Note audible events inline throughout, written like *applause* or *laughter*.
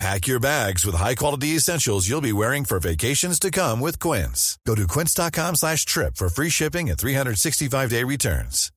Pack your bags with high-quality essentials you'll be wearing for vacations to come with Quince. Go to quince.com slash trip for free shipping and 365-day returns.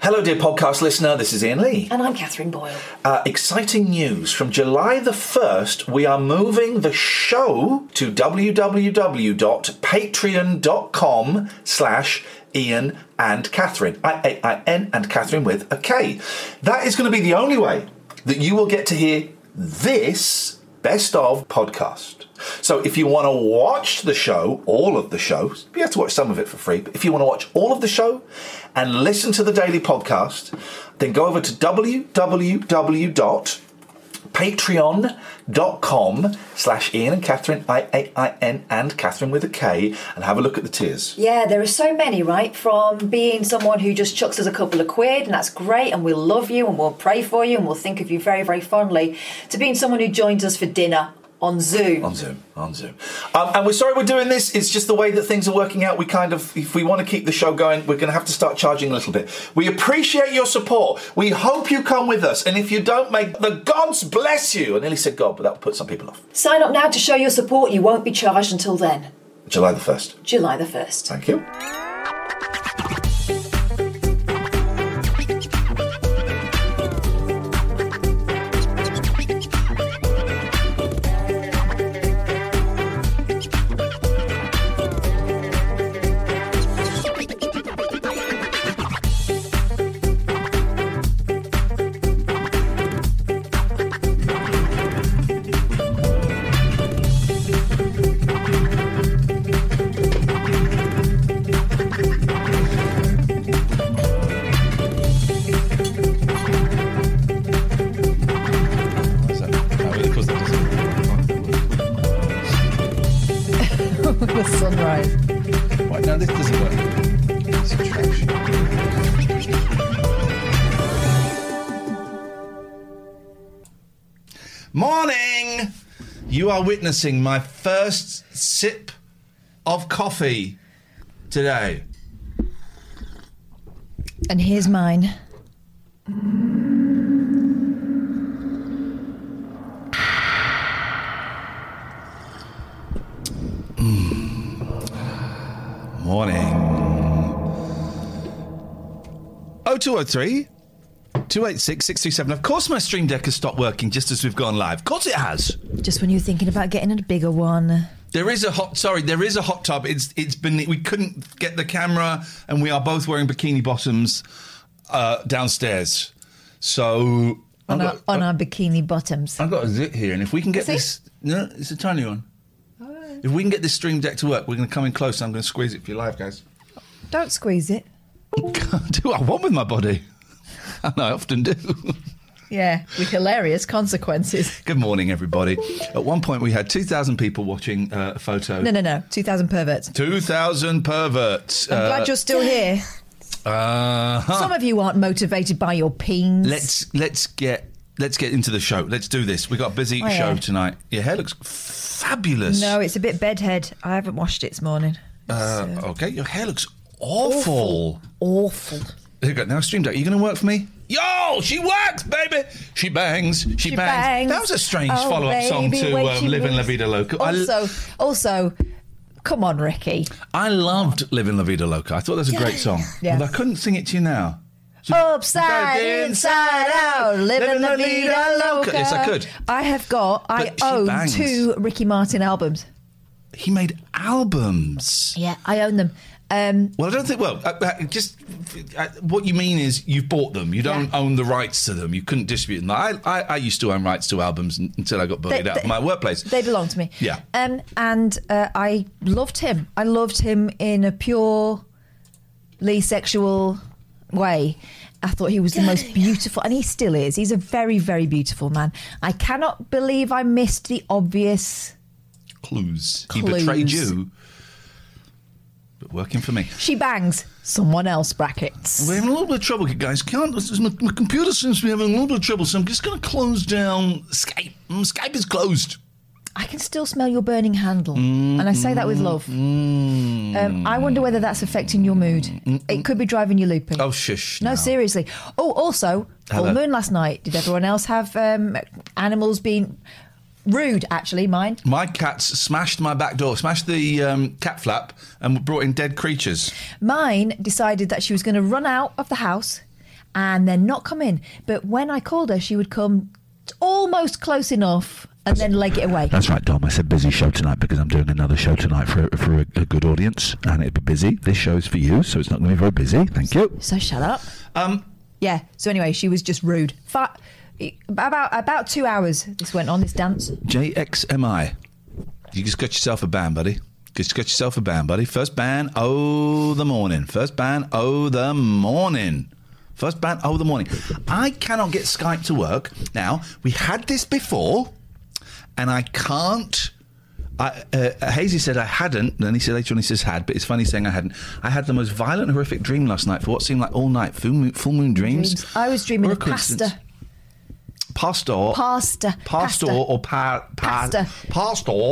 Hello, dear podcast listener. This is Iain Lee. And I'm Katherine Boyle. Uh, exciting news. From July the 1st, we are moving the show to www.patreon.com slash Iain and Katherine. I-A-I-N and Katherine with a K. That is going to be the only way that you will get to hear this best of podcast. So if you want to watch the show, all of the shows, you have to watch some of it for free, but if you want to watch all of the show and listen to the daily podcast, then go over to www.patreon.com slash Iain and Katherine, I-A-I-N and Katherine with a K, and have a look at the tiers. Yeah, there are so many, right? From being someone who just chucks us a couple of quid, and that's great, and we'll love you, and we'll pray for you, and we'll think of you very, very fondly, to being someone who joins us for dinner on Zoom. On Zoom, on Zoom. Um, and we're sorry we're doing this. It's just the way that things are working out. We kind of, if we want to keep the show going, we're going to have to start charging a little bit. We appreciate your support. We hope you come with us. And if you don't, make the gods bless you. I nearly said God, but that would put some people off. Sign up now to show your support. You won't be charged until then. July the 1st. July the 1st. Thank you. Witnessing my first sip of coffee today. And here's mine. Morning. 0203 286 637. Of course, my stream deck has stopped working just as we've gone live. Of course, it has. Just when you're thinking about getting a bigger one. There is a hot. Sorry, there is a hot tub. It's it's been. We couldn't get the camera, and we are both wearing bikini bottoms uh, downstairs. So On, our, got, on our bikini bottoms. I've got a zit here, and if we can get this, no, it's a tiny one. If we can get this stream deck to work, we're going to come in close. I'm going to squeeze it for you live, guys. Don't squeeze it. *laughs* do what I want with my body, *laughs* and I often do. Yeah, with hilarious consequences. *laughs* Good morning, everybody. At one point, we had 2,000 people watching uh, a photo. No, no, no. 2,000 perverts. 2,000 perverts. I'm glad you're still here. Uh, Some of you aren't motivated by your peens. Let's let's get let's get into the show. Let's do this. We got a busy Oh, yeah. show tonight. Your hair looks fabulous. No, it's a bit bedhead. I haven't washed it this morning. Uh, okay, your hair looks awful. Awful. There you go. Now, stream deck. Are you going to work for me? Yo, she works, baby. She bangs. She, She bangs. bangs. That was a strange Oh, follow-up song to um, "Live in La moves. Vida Loca." I, Also, also, come on, Ricky. I loved "Live in La Vida Loca." I thought that was a great song. Yeah. But I couldn't sing it to you now. So- Upside, inside out, living la vida loca. Yes, I could. I have got, I But she own bangs. two Ricky Martin albums. He made albums. Yeah, I own them. Um, Well, I don't think. Well, uh, uh, just uh, what you mean is you've bought them. You don't Yeah. own the rights to them. You couldn't distribute them. I, I, I used to own rights to albums until I got bullied They- out of my workplace. They belong to me. Yeah. Um, and uh, I loved him. I loved him in a purely sexual way. I thought he was the most beautiful, and he still is. He's a very, very beautiful man. I cannot believe I missed the obvious. clues. He betrayed you, working for me. She bangs someone else brackets. We're having a little bit of trouble, guys. Can't this is- my, my computer seems to be having a little bit of trouble, so I'm just going to close down Skype. Mm, Skype is closed. I can still smell your burning handle, and I say that with love. Um, I wonder whether that's affecting your mood. It could be driving you loopy. Oh, shush! No, now. seriously. Oh, also, full moon last night. Did everyone else have um, animals being rude? Actually, mine. My cats smashed my back door, smashed the um, cat flap, and brought in dead creatures. Mine decided that she was going to run out of the house and then not come in. But when I called her, she would come almost close enough and then leg it away. That's right, Dom. I said busy show tonight because I'm doing another show tonight for for a, a good audience, and it'll be busy. This show's for you, so it's not going to be very busy. Thank you. So shut up. Um, Yeah. So anyway, she was just rude. Fa- about about two hours this went on this dance. JXMI. You just got yourself a band, buddy. Just got yourself a band, buddy. First band, oh the morning. First band, oh the morning. First band, oh the morning. I cannot get Skype to work. Now, we had this before, and I can't. I, uh, Hazy said I hadn't, and then he said later on he says had, but it's funny saying I hadn't. I had the most violent, horrific dream last night for what seemed like all night. Full moon, full moon dreams. Dreams. I was dreaming of pasta. Coincidence. Pasta. Pasta. Pastor Pasta. or pa, pa, Pasta. Pastor.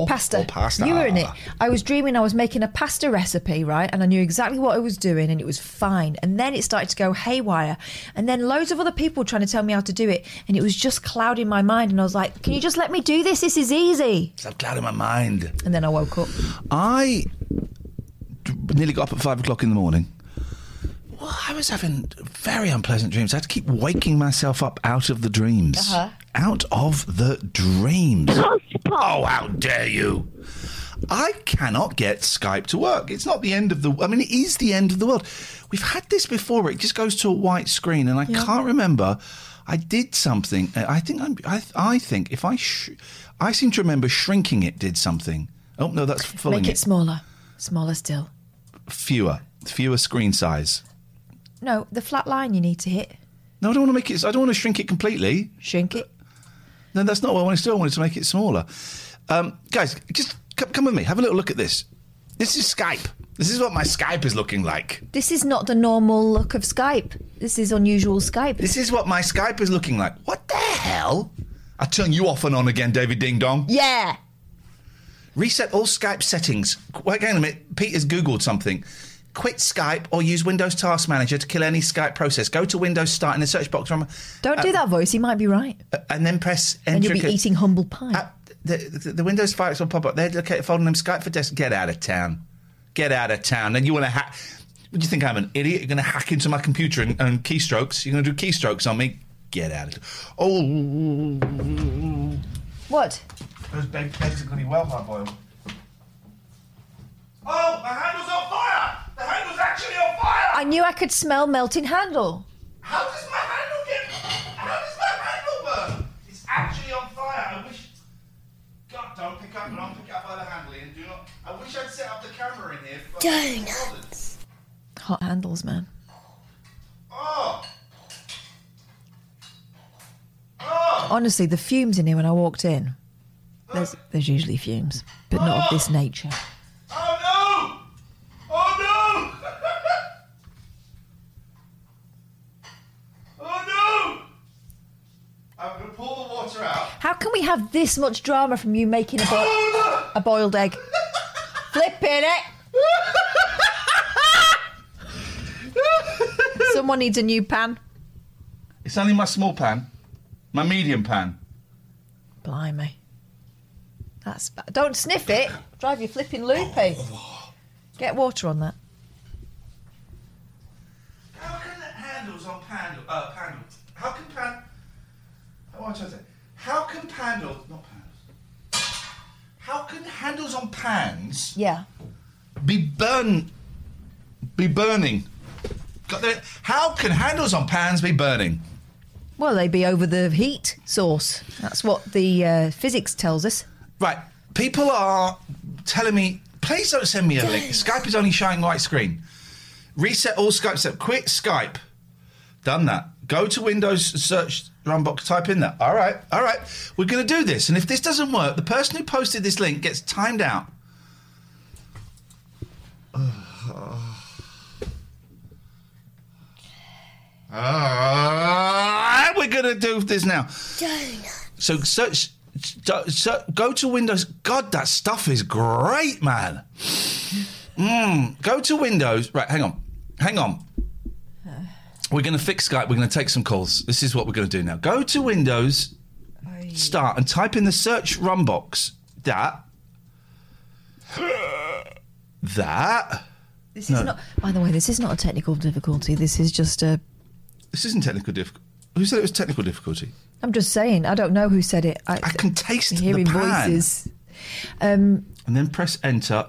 Pasta. Or pasta. You were in it. I was dreaming I was making a pasta recipe, right? And I knew exactly what I was doing and it was fine. And then it started to go haywire. And then loads of other people were trying to tell me how to do it. And it was just clouding my mind. And I was like, can you just let me do this? This is easy. Stop clouding my mind. And then I woke up. I nearly got up at five o'clock in the morning. Well, I was having very unpleasant dreams. I had to keep waking myself up out of the dreams. Uh-huh. Out of the dreams. Oh, how dare you! I cannot get Skype to work. It's not the end of the. I mean, it is the end of the world. We've had this before. It just goes to a white screen, and I can't remember. I did something. I think I'm. I, I think if I, sh- I seem to remember shrinking it did something. Oh no, that's filling Make it smaller. Smaller still. fewer, fewer screen size. No, the flat line you need to hit. No, I don't want to make it. I don't want to shrink it completely. Shrink it. No, that's not what I want to do. I wanted to make it smaller. Um, guys, just come, come with me. Have a little look at this. This is Skype. This is what my Skype is looking like. This is not the normal look of Skype. This is unusual Skype. This is what my Skype is looking like. What the hell? I turn you off and on again, David Ding Dong. yeah. Reset all Skype settings. Wait, hang a minute. Peter's Googled something. Quit Skype or use Windows Task Manager to kill any Skype process. Go to Windows Start in the search box. From, Don't do that voice. He might be right. uh, and then press enter. and you'll be eating humble pie. Uh, the, the, the Windows files will pop up. They're located folding them Skype for desk. Get out of town. Get out of town. Then you want to hack. What do you think I'm an idiot? You're going to hack into my computer and, and keystrokes. You're going to do keystrokes on me. Get out of it. Oh, what? those beg- eggs are going to be well hard boiled. Oh, the handle's on fire! The handle's actually on fire! I knew I could smell melting handle. How does my handle get? How does my handle burn? It's actually on fire. I wish. God, don't pick up. Don't pick up by the handle, Iain. Do not. I wish I'd set up the camera in here. For Donuts. Hot handles, man. Oh. Oh. Honestly, the fumes in here when I walked in. There's there's usually fumes, but not of this oh. nature. Oh no! Oh no! oh no! I'm gonna pull the water out. How can we have this much drama from you making a, bo- a boiled egg? Flipping it. Someone needs a new pan. It's only my small pan, my medium pan. Blimey. That's ba- don't sniff it. Drive you flipping loopy. Get water on that. How can the handles on pandle, uh, pandle, how can pan, how am I trying to say? How can pandles, not pandles, how, can handles on pans Yeah. be burnt be burning? The- How can handles on pans be burning? Well, they'd be over the heat source. That's what the uh, physics tells us. Right. People are telling me, please don't send me a link. Skype is only showing white screen. Reset all Skype stuff. Quit Skype. Done that. Go to Windows, search Runbox, type in that. All right, all right. We're going to do this. And if this doesn't work, the person who posted this link gets timed out. *sighs* Ah, we're going to do this now. So search, so, go to Windows. God, that stuff is great, man. Mm, go to Windows. Right, hang on, hang on. We're going to fix Skype. We're going to take some calls. This is what we're going to do now. Go to Windows, start, and type in the search run box. That. That. This is not. By the way, this is not a technical difficulty. This is just a. This isn't technical difficulty. Who said it was technical difficulty? I'm just saying. I don't know who said it. I, I can taste hearing the pan. voices. Um, And then press enter.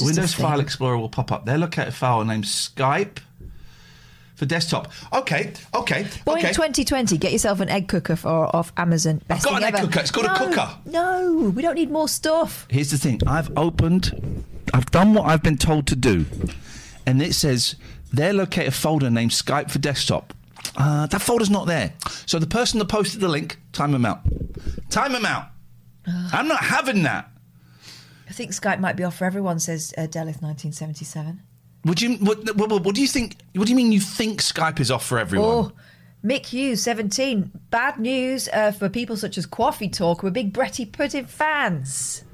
Windows. File Explorer will pop up. They'll locate a file named Skype for desktop. Okay, okay, Boeing okay. 2020. Get yourself an egg cooker for off Amazon. Best got thing an egg cooker. It's called a No, cooker. No, we don't need more stuff. Here's the thing. I've opened. I've done what I've been told to do, and it says they'll locate a folder named Skype for desktop. Uh, that folder's not there. So the person that posted the link, time them out. Time them out. *sighs* I'm not having that. I think Skype might be off for everyone. Says uh, Delith 1977. Would you? What, what, what do you think? What do you mean? You think Skype is off for everyone? Oh, Mick Hughes, 17. Bad news uh, for people such as Coffee Talk, who are big Bretty Pudding fans.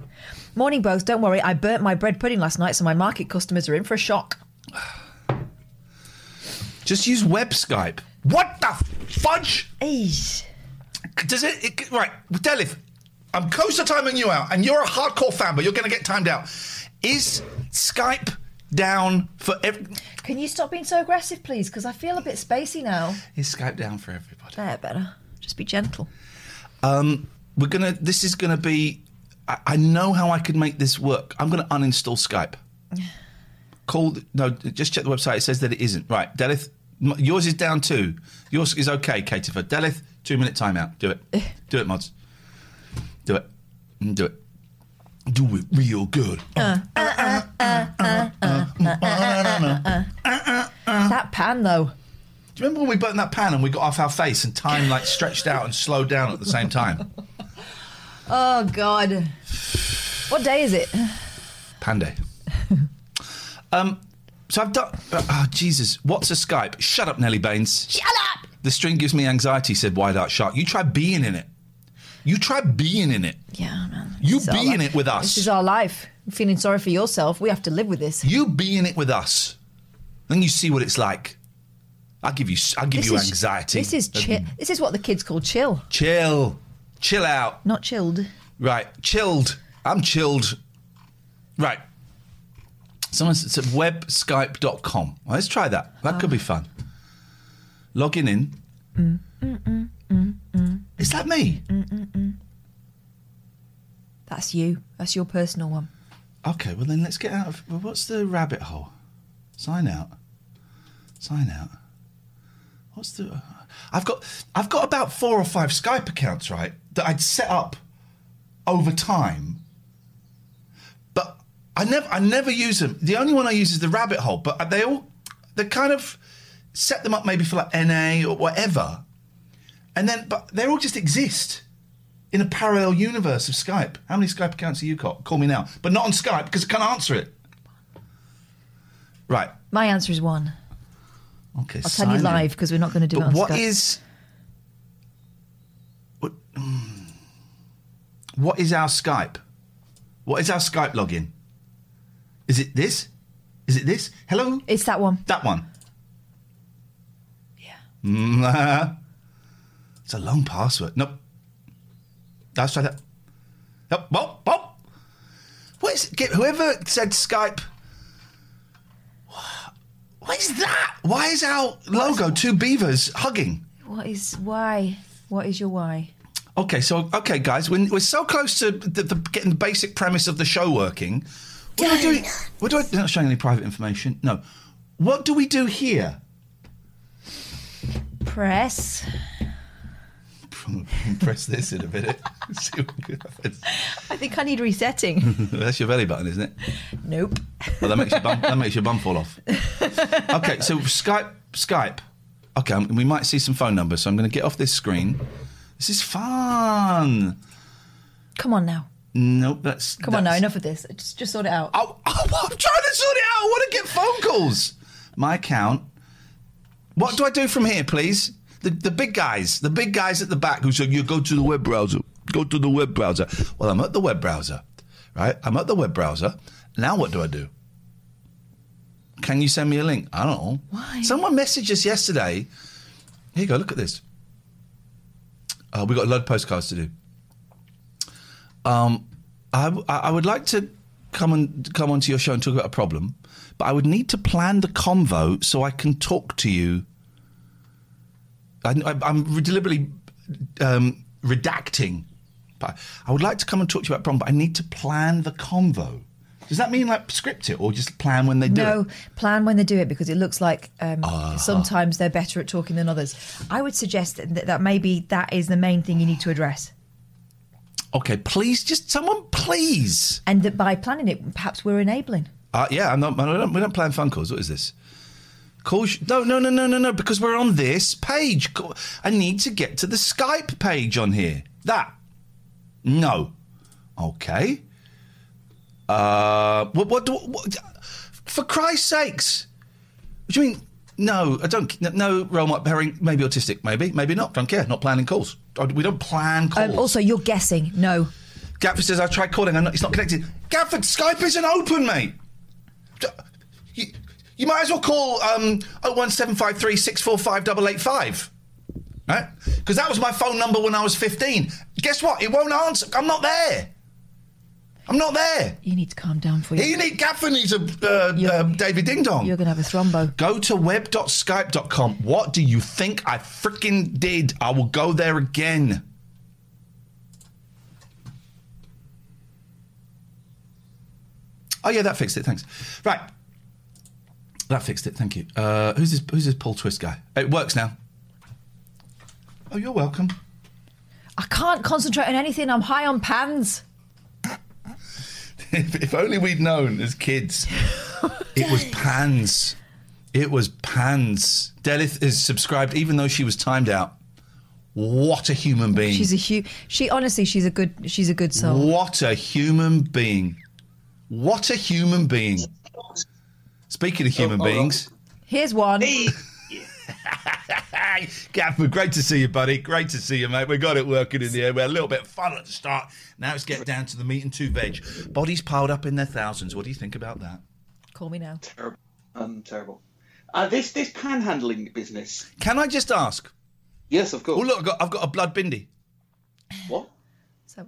Morning, both. Don't worry, I burnt my bread pudding last night, so my market customers are in for a shock. *sighs* Just use web Skype. What the fudge? Eesh. Does it, it right, Delith? I'm close to timing you out, and you're a hardcore fan, but you're going to get timed out. Is Skype down for every? Can you stop being so aggressive, please? Because I feel a bit spacey now. Is Skype down for everybody? There, better. Just be gentle. Um, we're gonna. This is gonna be. I, I know how I could make this work. I'm gonna uninstall Skype. Call no. Just check the website. It says that it isn't. Right, Delith. Yours is down too. Yours is okay, Katie. Delith, two minute timeout. Do it. Do it, mods. Do it. Mm, Do it. Do it real good. Uh, uh, uh, that pan, though. Do you remember when we burnt that pan and we got off our face and time like stretched out and slowed down at the same time? *laughs* Oh, God. What day is it? Pan day. *laughs* um, so I've done. Uh, oh, Jesus. What's a Skype? Shut up, Nelly Baines. Shut up! The string gives me anxiety, said Wide Out Shark. You try being in it. You try being in it. Yeah, man. You This is our be in it with us. This is our life. Feeling sorry for yourself. We have to live with this. You be in it with us. Then you see what it's like. I'll give you. I'll give This you is- anxiety. This is chill. This is what the kids call chill, Chill. Chill out. not chilled. Right, chilled. I'm chilled. Right. Someone said webskype.com. Well, let's try that. That could be ah. fun. Logging in. Is that me? Mm, mm, mm, That's you. That's your personal one. Okay, well then let's get out of. Well, what's the rabbit hole? Sign out. Sign out. What's the? I've got. I've got about four or five Skype accounts, right, that I'd set up over time. But I never. I never use them. The only one I use is the rabbit hole. But they all. They kind of set them up maybe for like NA or whatever, and then. But they all just exist in a parallel universe of Skype. How many Skype accounts have you got? Call me now. But not on Skype because I can't answer it. Right. My answer is one. Okay. I'll tell you live because we're not going to do But it on what Skype. is what, mm, what is our Skype? What is our Skype login? Is it this? Is it this? Hello? It's that one. That one. Yeah. *laughs* it's a long password. Nope. Let's try that. Nope. Whoa, whoa. What is get whoever said Skype? What is that? Why is our logo two beavers hugging? What is why? What is your why? Okay, so okay, guys, we're, we're so close to the, the, getting the basic premise of the show working. What do I do? What do I? They're not showing any private information. No. What do we do here? Press. *laughs* Press this in a minute. *laughs* See what happens. I think I need resetting. *laughs* That's your belly button, isn't it? nope. Well, that makes your bum, that makes your bum fall off. Okay, so Skype, Skype. Okay, um, we might see some phone numbers, so I'm going to get off this screen. This is fun. Come on now. Nope, that's. Come on now. Enough of this. Just, just sort it out. Oh, oh, I'm trying to sort it out. I want to get phone calls. My account. What do I do from here, please? The, the big guys, the big guys at the back who say, you go to the web browser. Go to the web browser. Well, I'm at the web browser, right? I'm at the web browser. Now what do I do? Can you send me a link? I don't know. Why? Someone messaged us yesterday. Here you go. Look at this. Uh, we got a load of postcards to do. Um, I- I would like to come and come onto your show and talk about a problem, but I would need to plan the convo so I can talk to you. I, I, I'm deliberately um, redacting, but I would like to come and talk to you about a problem, but I need to plan the convo. Does that mean like script it or just plan when they do No, it? plan when they do it because it looks like um, Ah. sometimes they're better at talking than others. I would suggest that, that maybe that is the main thing you need to address. Okay, please, just someone, please. And that by planning it, perhaps we're enabling. Uh, yeah, I'm not, I don't, we don't plan phone calls. What is this? Call no, no, no, no, no, no, because we're on this page. I need to get to the Skype page on here. That. No. Okay. Uh, what, what, do- what, for Christ's sakes. What do you mean? No, I don't. No, no role model pairing. Maybe autistic. Maybe, maybe not. Don't care. Not planning calls. Oh, We don't plan calls. Um, also, you're guessing. No. Gafford says, I tried calling, I'm not, it's not connected. Gafford, Skype isn't open, mate. You, might as well call um, 01753 645 885. Right? Because that was my phone number when I was 15. Guess what? It won't answer. I'm not there. I'm not there. You need to calm down for You you. need Gafford needs a uh, uh, David Ding Dong. You're going to have a thrombo. Go to web.skype.com. What do you think I freaking did? I will go there again. Oh yeah, that fixed it. Thanks. Right, that fixed it. Thank you. Uh, who's this? Who's this Paul Twist guy? It works now. Oh, you're welcome. I can't concentrate on anything. I'm high on pans. if, if only we'd known as kids. *laughs* it was pans. It was pans. Delith is subscribed, even though she was timed out. What a human being! She's a hu- She honestly, she's a good. She's a good soul. What a human being! What a human being! Speaking of human beings, Here's one. Hey, *laughs* Gaffer, great to see you, buddy. Great to see you, mate. We got it working in the air. We had a little bit of fun at the start. Now let's get down to the meat and two veg. Bodies piled up in their thousands. What do you think about that? Call me now. Terrible. Um, terrible. Uh, this this panhandling business. Can I just ask? Yes, of course. Oh, look, I've got, I've got a blood bindi. What? So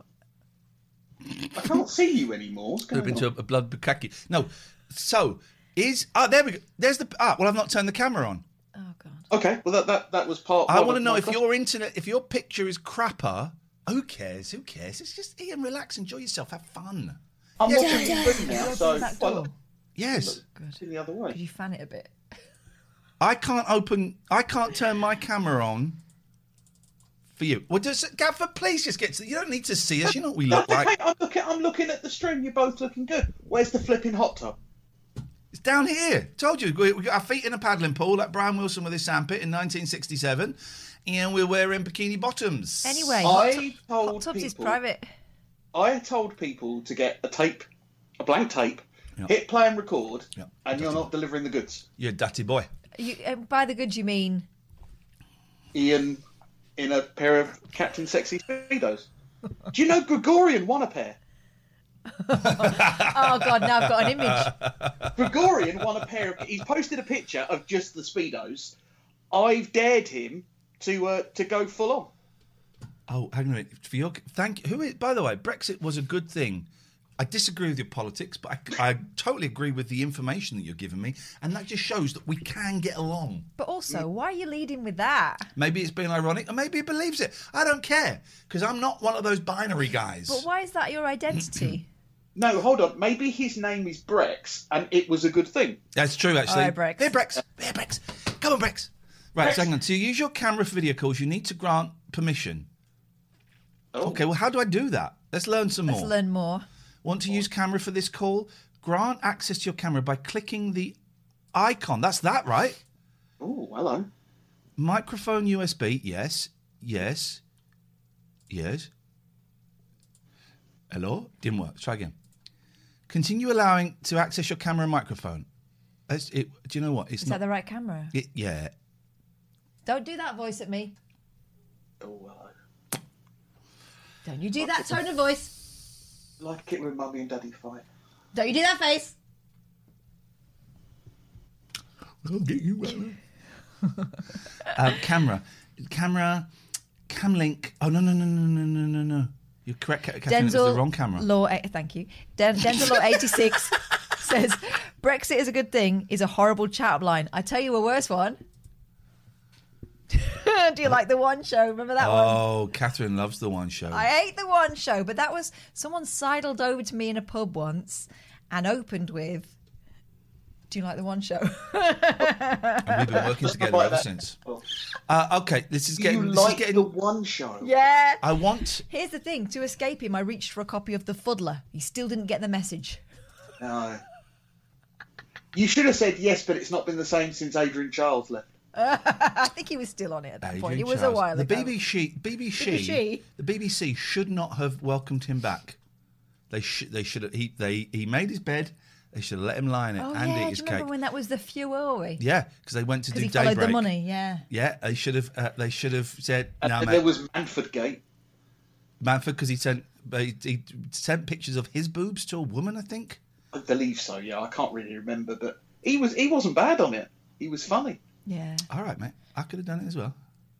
I can't see you anymore. What's going Move on? into a, a blood bukkake. No. So, is. Ah, there we go. There's the. Ah, well, I've not turned the camera on. Oh god. Okay, well that that, that was part. I want to know if question. your internet, if your picture is crapper. Who cares? Who cares? It's just Iain, relax, enjoy yourself, have fun. I'm Yes, watching yes, the screen now, so Back well, door. look, Yes. Good. in the other way. Could you fan it a bit? I can't open. I can't turn my camera on for you. Well, just Gaffer, please just get to. You don't need to see us. You know what we look That's like. I'm looking. I'm looking at the stream. You're both looking good. Where's the flipping hot tub? It's down here. Told you. We, we got our feet in a paddling pool, like Brian Wilson with his sandpit in 1967, and we're wearing bikini bottoms. Anyway, I hot, tub- told hot tubs is people- private. I told people to get a tape, a blank tape, Yeah. hit play and record, Yeah. and you're not delivering the goods. You're a dirty boy. You, uh, by the goods, you mean Iain in a pair of Captain Sexy Speedos. Do you know Gregorian won a pair? *laughs* Oh god, now I've got an image. Gregorian won a pair of. He's posted a picture of just the Speedos. I've dared him to uh, to go full on. Oh, hang on a minute. For your thank who is by the way, Brexit was a good thing. I disagree with your politics, but I, I totally agree with the information that you're giving me, and that just shows that we can get along. But also, why are you leading with that? Maybe it's being ironic, or maybe he believes it. I don't care because I'm not one of those binary guys. But why is that your identity? *clears throat* No, hold on. Maybe his name is Brex, and it was a good thing. That's true, actually. Hi, Brex. Here, Brex. Here, Brex. Come on, Brex. Right, so hang on. To use your camera for video calls, you need to grant permission. Oh. Okay, well, how do I do that? Let's learn some more. Let's learn more. Want to use camera for this call? Grant access to your camera by clicking the icon. That's that, right? Oh, hello. Microphone USB. Yes. Yes. Yes. Hello? Didn't work. Try again. Continue allowing to access your camera and microphone. That's it, do you know what? It's Is not. that the right camera? it, yeah. Don't do that voice at me. Oh, hello. Don't you do that tone of voice. Like it when mummy and daddy fight. Don't you do that face. I'll get you. *laughs* um, camera, camera, Camlink. Oh no no no no no no no no! You're correct, Ca- Katherine. it was the wrong camera. Law, eh, thank you. Den- Dental Law 86 *laughs* says Brexit is a good thing, is a horrible chat line. I tell you a worse one. *laughs* Do you like the one show? Remember that one? Oh, Katherine loves the one show. I hate the one show, but that was someone sidled over to me in a pub once and opened with, "Do you like the one show?" and *laughs* we've been working together ever since. Uh, okay, this is You getting. This like is getting. the one show? yeah. I want. Here's the thing: to escape him, I reached for a copy of The Fuddler. He still didn't get the message. No. You should have said yes, but it's not been the same since Adrian Chiles left. *laughs* I think he was still on it at that point. It was a while the ago. BBC, BBC, BBC? the BBC should not have welcomed him back. They should. They should have. He. They. He made his bed. They should have let him lie in it Oh and yeah, eat do his you remember cake. when that was the Fury? Yeah, because they went to do he followed daybreak. the money. Yeah. Yeah, they should have. Uh, they should have said, And "No, then mate." there was Manford Gate. Manford because he sent he, he sent pictures of his boobs to a woman. I think. I believe so. Yeah, I can't really remember, but he was he wasn't bad on it. He was funny. Yeah. All right, mate. I could have done it as well.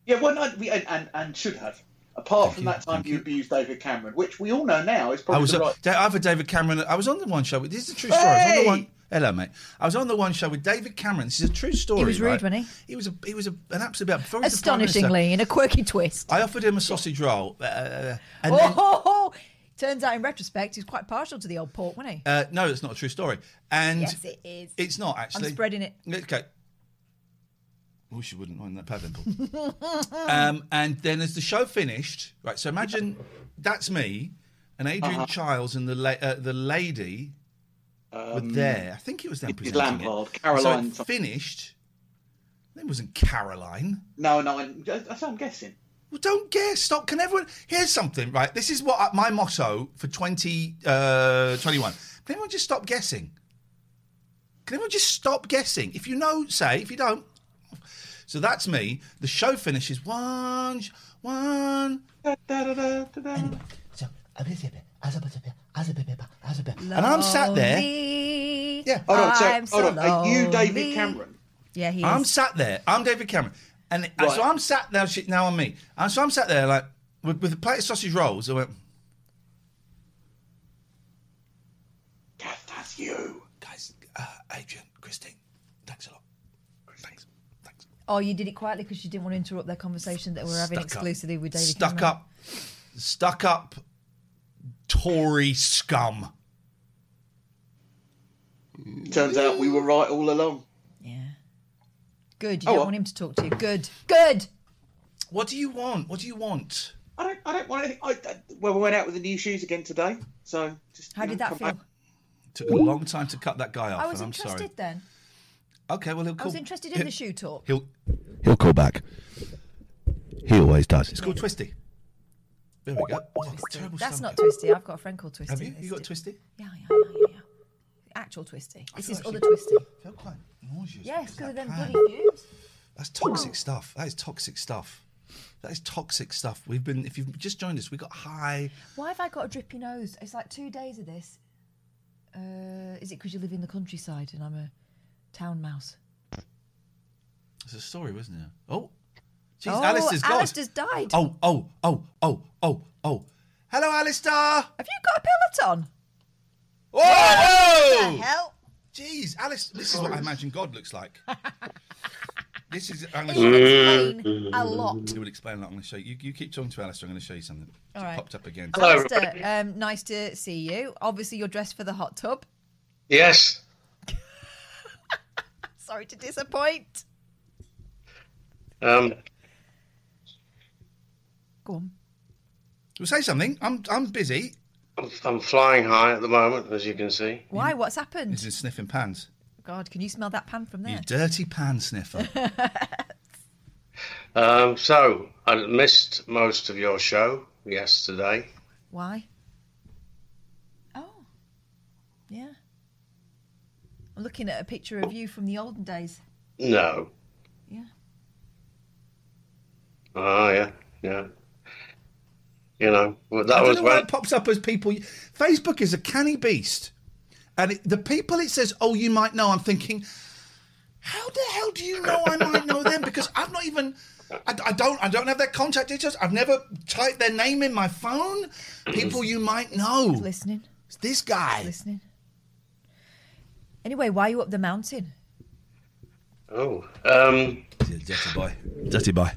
Yeah, well, no, we, and, and and should have. Apart Thank from you, that time you you. abused David Cameron, which we all know now is I probably was. the Uh, right. Da- I've had David Cameron. I was on the one show. With, this is a true story. I was on the one. Hello, mate. I was on the one show with David Cameron. This is a true story. He was rude, right? wasn't he? He was a. He was a, an absolute. Before he was the Prime Minister, Astonishingly, in a quirky twist. I offered him a sausage roll, uh, and oh, then, ho, ho. turns out in retrospect, he's quite partial to the old pork, wasn't he? uh, no, it's not a true story. And yes, it is. it's not actually. I'm spreading it. Okay. Wish you wouldn't mind that pad *laughs* um, and then as the show finished, right? So imagine that's me, and Adrian Uh-huh. Chiles and the la- uh, the lady were there. I think it was them Mrs. presenting Lampard, it. Caroline So it finished. It wasn't Caroline. No, no, that's what I'm guessing. Well, don't guess. Stop. Can everyone? Here's something, right? This is what I- my motto for 2021. Uh, 21. Can everyone just stop guessing? Can everyone just stop guessing? If you know, say. If you don't, so that's me. The show finishes one, sh- one. Da, da, da, da, da, da. So, And I'm sat there. Yeah. Hold on, so, I'm hold on. Are you David. Cameron? Yeah, he is. I'm sat there. I'm David Cameron, and and so I'm sat now. Shit, now I'm me. And so I'm sat there like with, with a plate of sausage rolls. I went, Gav, that's you. guys, uh, Adrian, Christine, thanks a lot. Thanks, thanks. Oh, you did it quietly because you didn't want to interrupt their conversation that we're having Stuck up. exclusively with David Stuck Cameron. up, stuck up, Tory scum. Turns out we were right all along. Yeah. Good. You Oh, don't well. want him to talk to you. Good. Good. What do you want? What do you want? I don't. I don't want anything. I, I, well, we went out with the new shoes again today, so just. How you did know, that come feel? back. Took a long time to cut that guy off, I was and I'm interested sorry. then. Okay, well he'll I was interested in the shoe talk. He'll. He'll call back. He always does. It's called Twisty. There we go. Oh, I've got terrible That's not Twisty. I've got a friend called Twisty. Have you? You got Twisty? Yeah, yeah, yeah, yeah, yeah. Actual Twisty. This is other Twisty. I feel quite nauseous. Yes, because because of them bloody fumes. That's toxic stuff. That is toxic stuff. That is toxic stuff. We've been. If you've just joined us, we got high. Why have I got a drippy nose? It's like two days of this. Uh, is it because you live in the countryside and I'm a town mouse? It's a story, wasn't it? Oh, jeez, oh, Alistair's gone. Alistair's died. Oh, oh, oh, oh, oh, oh. Hello, Alistair. Have you got a Peloton? Whoa! The hell? Jeez, Alice, this is what I imagine God looks like. *laughs* This is. I'm gonna explain a lot. It would explain a lot. I'm going to show you. You keep talking to Alistair. I'm going to show you something. All It's right. popped up again. Hello, Alistair, um, nice to see you. Obviously, you're dressed for the hot tub. Yes. Sorry to disappoint. Um, Go on. Well, say something. I'm I'm busy. I'm, I'm flying high at the moment, as you can see. Why? What's happened? This is sniffing pans. God, can you smell that pan from there? You dirty pan sniffer. *laughs* Um, so I missed most of your show yesterday. Why? Oh, yeah. I'm looking at a picture of you from the olden days. No. Yeah. Oh yeah, yeah. You know, well, I that don't was know why when. it pops up as people. Facebook is a canny beast, and it, the people it says, "Oh, you might know." I'm thinking, how the hell do you know I might know them? Because I've not even. I, I don't. I don't have their contact details. I've never typed their name in my phone. Mm-hmm. People you might know. Listening, It's this guy. listening. Anyway, why are you up the mountain? Oh, um, Dirty boy. Dirty boy.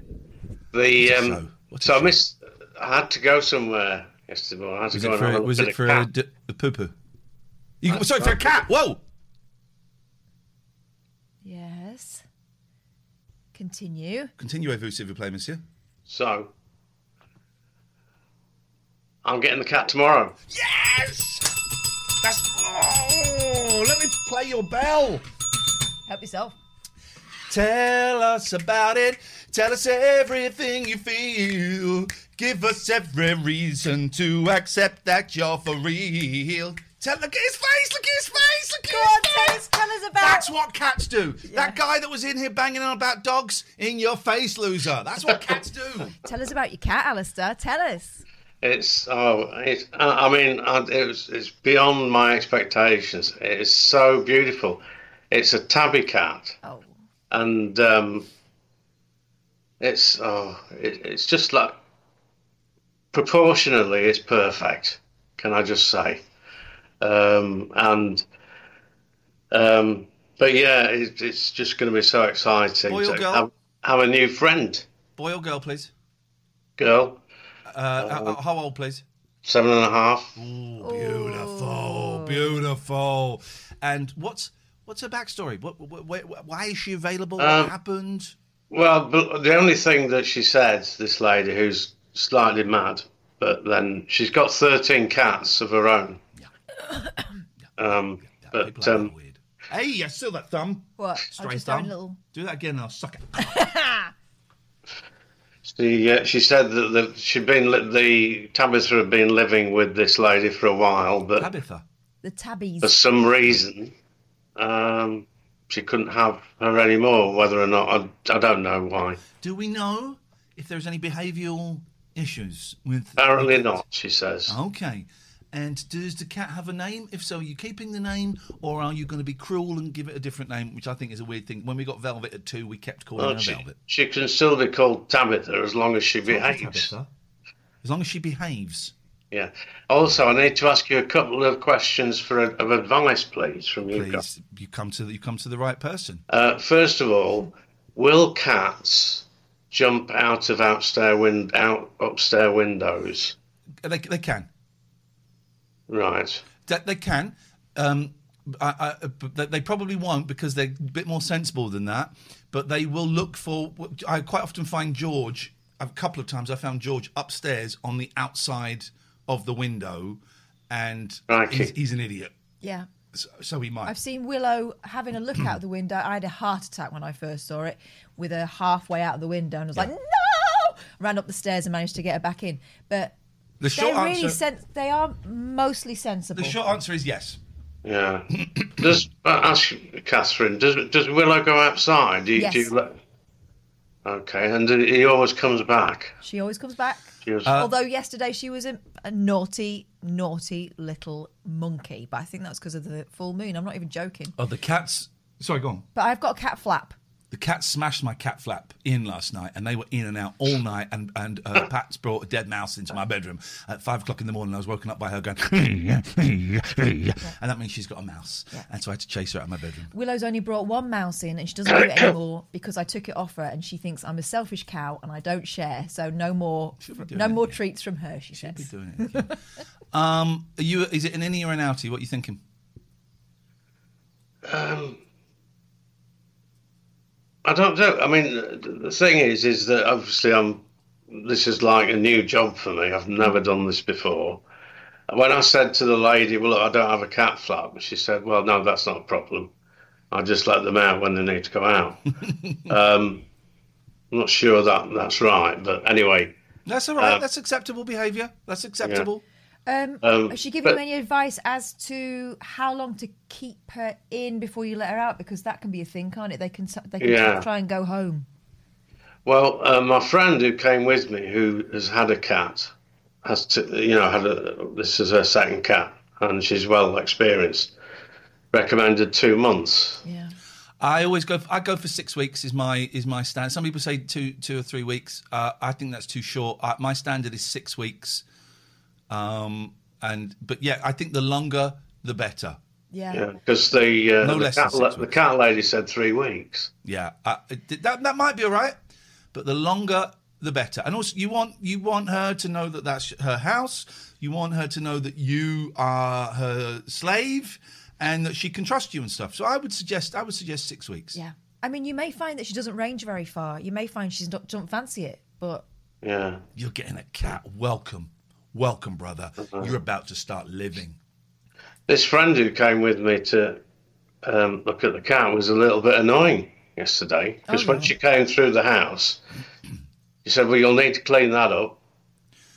the What's a um, show? So I missed. I had to go somewhere yesterday. morning. I had to Was go it and for? a Was it for a a, cat. d- a poo poo? You, sorry, for a cat. Whoa. Yes. Continue. Continuez-vous, s'il vous plaît, monsieur? So I'm getting the cat tomorrow. Yes. That's. Oh, let me play your bell. Help yourself. Tell us about it. Tell us everything you feel. Give us every reason to accept that you're for real. Tell look at his face. Look at his face. Look at Go his on, face. tell us, tell us about. That's what cats do. That guy that was in here banging on about dogs in your face, loser. That's what *laughs* cats do. Tell us about your cat, Alistair. Tell us. It's oh, it's. I I mean, I- it was. It's beyond my expectations. It's so beautiful. It's a tabby cat, Oh, and um, it's oh, it, it's just like proportionally, it's perfect. Can I just say? Um, and um, but yeah, it, it's just going to be so exciting Boy or to girl? have, have a new friend, Boy or girl, please? girl, Uh, uh, how old, please? seven and a half. Beautiful, beautiful. And what's what's her backstory? What, what, wh- why is she available? What Um, happened? Well, the only thing that she said, this lady who's slightly mad, but then she's got 13 cats of her own. *coughs* Um, but People are um, weird. Hey, I still that thumb. what? I'm Straight thumb. a little. Do that again and I'll suck it. *laughs* she, uh, she said that the, she'd been li- the Tabitha had been living with this lady for a while, but Tabitha. The tabbies. for some reason, um, she couldn't have her anymore. Whether or not I, I don't know why. Do we know if there's any behavioural issues with? Apparently not. She says. Okay. And does the cat have a name? If so, are you keeping the name, or are you going to be cruel and give it a different name? Which I think is a weird thing. When we got Velvet at two, we kept calling Well, her she, Velvet. she can still be called Tabitha as long as she behaves. As long as she behaves. Yeah. Also, I need to ask you a couple of questions for of advice, please, from you guys. Please, you come to the, you come to the right person. Uh, first of all, will cats jump out of outstairs win- out upstairs windows? They, they can. Right. That they can. Um, I, I, but they- they probably won't because they're a bit more sensible than that. But they will look for. I quite often find George. A couple of times I found George upstairs on the outside of the window, and Crikey. he's, he's an idiot. yeah. So, so he might. I've seen Willow having a look out the window. I had a heart attack when I first saw it, with her halfway out of the window, and I was like, "No!" Ran up the stairs and managed to get her back in. But the short they're really answer. sen- they are mostly sensible. the short answer is yes. Yeah. does uh, ask Katherine? Does does Willow go outside? Do you, do Yes. you let... Okay, and he always comes back. She always comes back. She was, Although yesterday she was a, a naughty, naughty little monkey, but I think that's because of the full moon. I'm not even joking. Oh, the cats. Sorry, go on. But I've got a cat flap. The cat smashed my cat flap in last night, and they were in and out all night. And and uh, *laughs* Pat's brought a dead mouse into my bedroom at five o'clock in the morning. I was woken up by her going, *laughs* and that means she's got a mouse, and so I had to chase her out of my bedroom. Willow's only brought one mouse in and she doesn't do it anymore *coughs* because I took it off her and she thinks I'm a selfish cow and I don't share. So no more no it, more yeah. treats from her, she Should be says. doing it. okay. um, are you? Is it an innie or an outie? What are you thinking? Um, I don't know. I mean, the- thing is, is that obviously I'm. This is like a new job for me. I've never done this before. When I said to the lady, "Well, look, I don't have a cat flap," she said, "Well, no, that's not a problem. I just let them out when they need to go out." *laughs* um, I'm not sure that that's right, but anyway, That's all right. Uh, That's acceptable behaviour. That's acceptable. Um, Um, has she given you any advice as to how long to keep her in before you let her out? Because that can be a thing, can't it? They can they can Yeah. try and go home. Well, uh, my friend who came with me, who has had a cat, has to, you know, had a. This is her second cat, and she's well experienced. Recommended two months. Yeah. I always go. I go for six weeks. Is my is my standard. Some people say two two or three weeks. Uh, I think that's too short. Uh, my standard is six weeks. Um, and but yeah, I think the longer the better. Yeah. Yeah, because the uh, No the, less than cat, la- the weeks. cat lady said three weeks. Yeah, uh, that that might be all right, but the longer the better. And also, you want you want her to know that that's her house. You want her to know that you are her slave, and that she can trust you and stuff. So I would suggest I would suggest six weeks. Yeah. I mean, you may find that she doesn't range very far. You may find she's not don't fancy it, but Yeah. You're getting a cat. Welcome, welcome, brother. Uh-huh. You're about to start living. This friend who came with me to um, look at the cat was a little bit annoying yesterday because Oh, when she came through the house, she said, "Well, you'll need to clean that up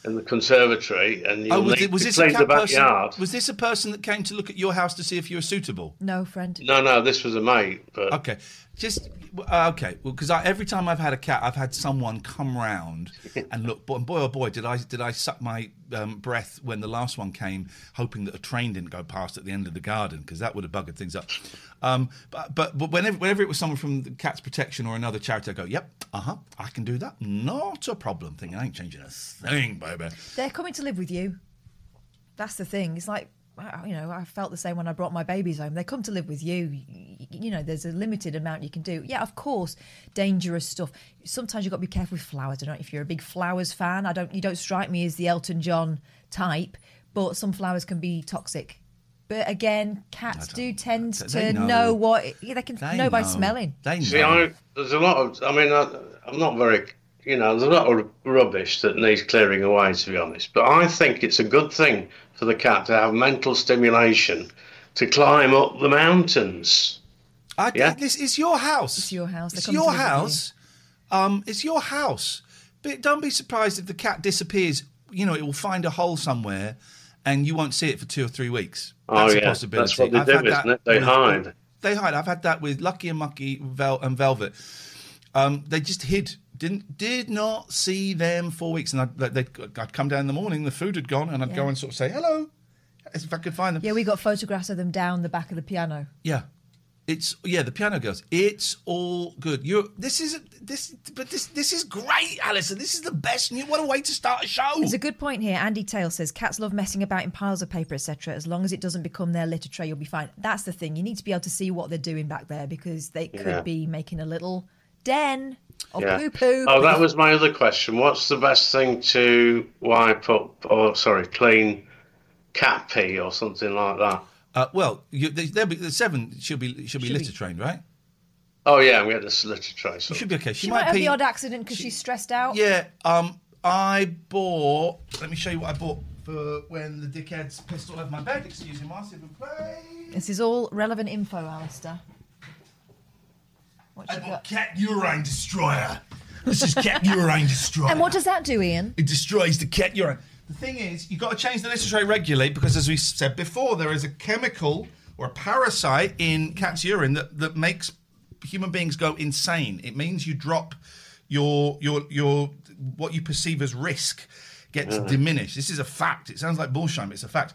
in the conservatory, and you'll Oh, was, need it, was to this a clean the cat person? backyard." Was this a person that came to look at your house to see if you were suitable? no, friend. No, no, this was a mate. But Okay, just uh, okay. Well, because every time I've had a cat, I've had someone come round *laughs* and look. Boy, boy, oh boy, did I did I suck my um, breath when the last one came, hoping that a train didn't go past at the end of the garden because that would have buggered things up. Um, but, but but whenever whenever it was someone from the Cats Protection or another charity, I go, yep, uh huh, I can do that. Not a problem. Thing, I ain't changing a thing, baby. They're coming to live with you. That's the thing. It's like wow, you know, I felt the same when I brought my babies home. They come to live with you. You know, there's a limited amount you can do. Yeah, of course, dangerous stuff. Sometimes you've got to be careful with flowers. I don't know if you're a big flowers fan. I don't. You don't strike me as the Elton John type, but some flowers can be toxic. But again, cats do tend to know. know. what yeah, they can They know by smelling. They know. See, I, there's a lot of. I mean, I, I'm not very. You know, there's a lot of rubbish that needs clearing away, to be honest. But I think it's a good thing for the cat to have mental stimulation to climb up the mountains. I, Yeah. This is your house. It's your house. It's your live with you. house. Um, it's your house. But don't be surprised if the cat disappears. You know, it will find a hole somewhere, and you won't see it for two or three weeks. Oh, That's yeah. a possibility. That's what they I've do, had that isn't it? They with- hide. They hide. I've had that with Lucky and Mucky Vel- and Velvet. Um, they just hid. Didn't did not see them for weeks, and I'd, they'd, I'd come down in the morning. The food had gone, and I'd go and sort of say hello, if I could find them. Yeah, we got photographs of them down the back of the piano. Yeah. It's yeah, the piano girls. It's all good. You're this is this but this this is great, Alison. This is the best new what a way to start a show. There's a good point here. Andy Taylor says cats love messing about in piles of paper, etc. As long as it doesn't become their litter tray, you'll be fine. That's the thing. You need to be able to see what they're doing back there because they could Yeah. be making a little den of Yeah. poo poo. Oh, that was my other question. What's the best thing to wipe up, or sorry, clean cat pee or something like that? Uh, well, you, they, they'll be, the seven she'll be she'll be Should litter be. trained, right? Oh yeah, we had this litter tray. She So. should be okay. She, she might have pee. the odd accident because she's stressed out. Yeah. Um. I bought. Let me show you what I bought for when the dickheads pissed all over my bed. Excuse me, whilst we. This is all relevant info, Alistair. What I you bought got? Cat Urine Destroyer. This is Cat Urine Destroyer. And what does that do, Iain? It destroys the cat urine. The thing is, you've got to change the litter tray regularly because, as we said before, there is a chemical or a parasite in cat's urine that, that makes human beings go insane. It means you drop your your your what you perceive as risk gets diminished. This is a fact. It sounds like bullshit, but it's a fact.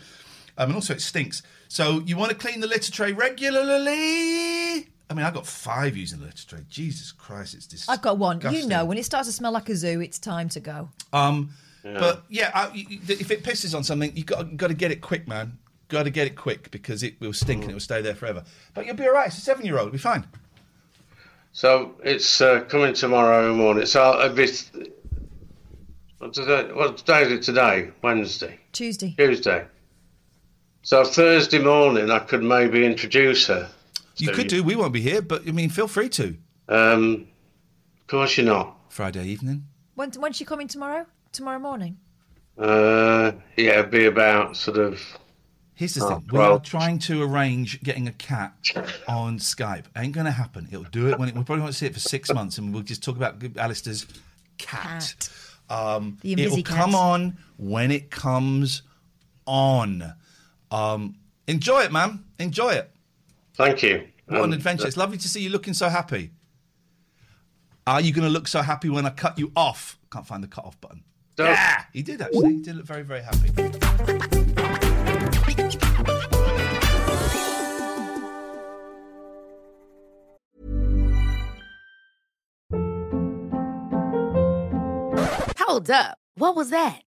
Um, and also, it stinks. So you want to clean the litter tray regularly. I mean, I got five using the litter tray. Jesus Christ, it's disgusting. I've got one. You know, when it starts to smell like a zoo, it's time to go. Um, but yeah, I, you- you- if it pisses on something, you got got to get it quick, man. Got to get it quick because it will stink and it will stay there forever. But you'll be all right. It's a seven-year-old. It'll be fine. So it's uh, coming tomorrow morning. So I'll be. What today? What day is it today? Wednesday, Tuesday. Tuesday. So Thursday morning, I could maybe introduce her. You So could do. We won't be here, but I mean, feel free to. Um, of course you're not. Friday evening. When, when's she coming tomorrow? Tomorrow morning? Uh, yeah, it'd be about sort of. Here's the Oh, thing: we well. are trying to arrange getting a cat on Skype. Ain't going to happen. It'll do it when it, we probably won't see it for six months, and we'll just talk about Alistair's cat. Um, The it will cat. come on when it comes on. Um, enjoy it, man. Enjoy it. Thank you. What an Um, adventure! It's lovely to see you looking so happy. Are you going to look so happy when I cut you off? Can't find the cut off button. Don't- Yeah, he did actually. He did look very, very happy. Hold up. What was that?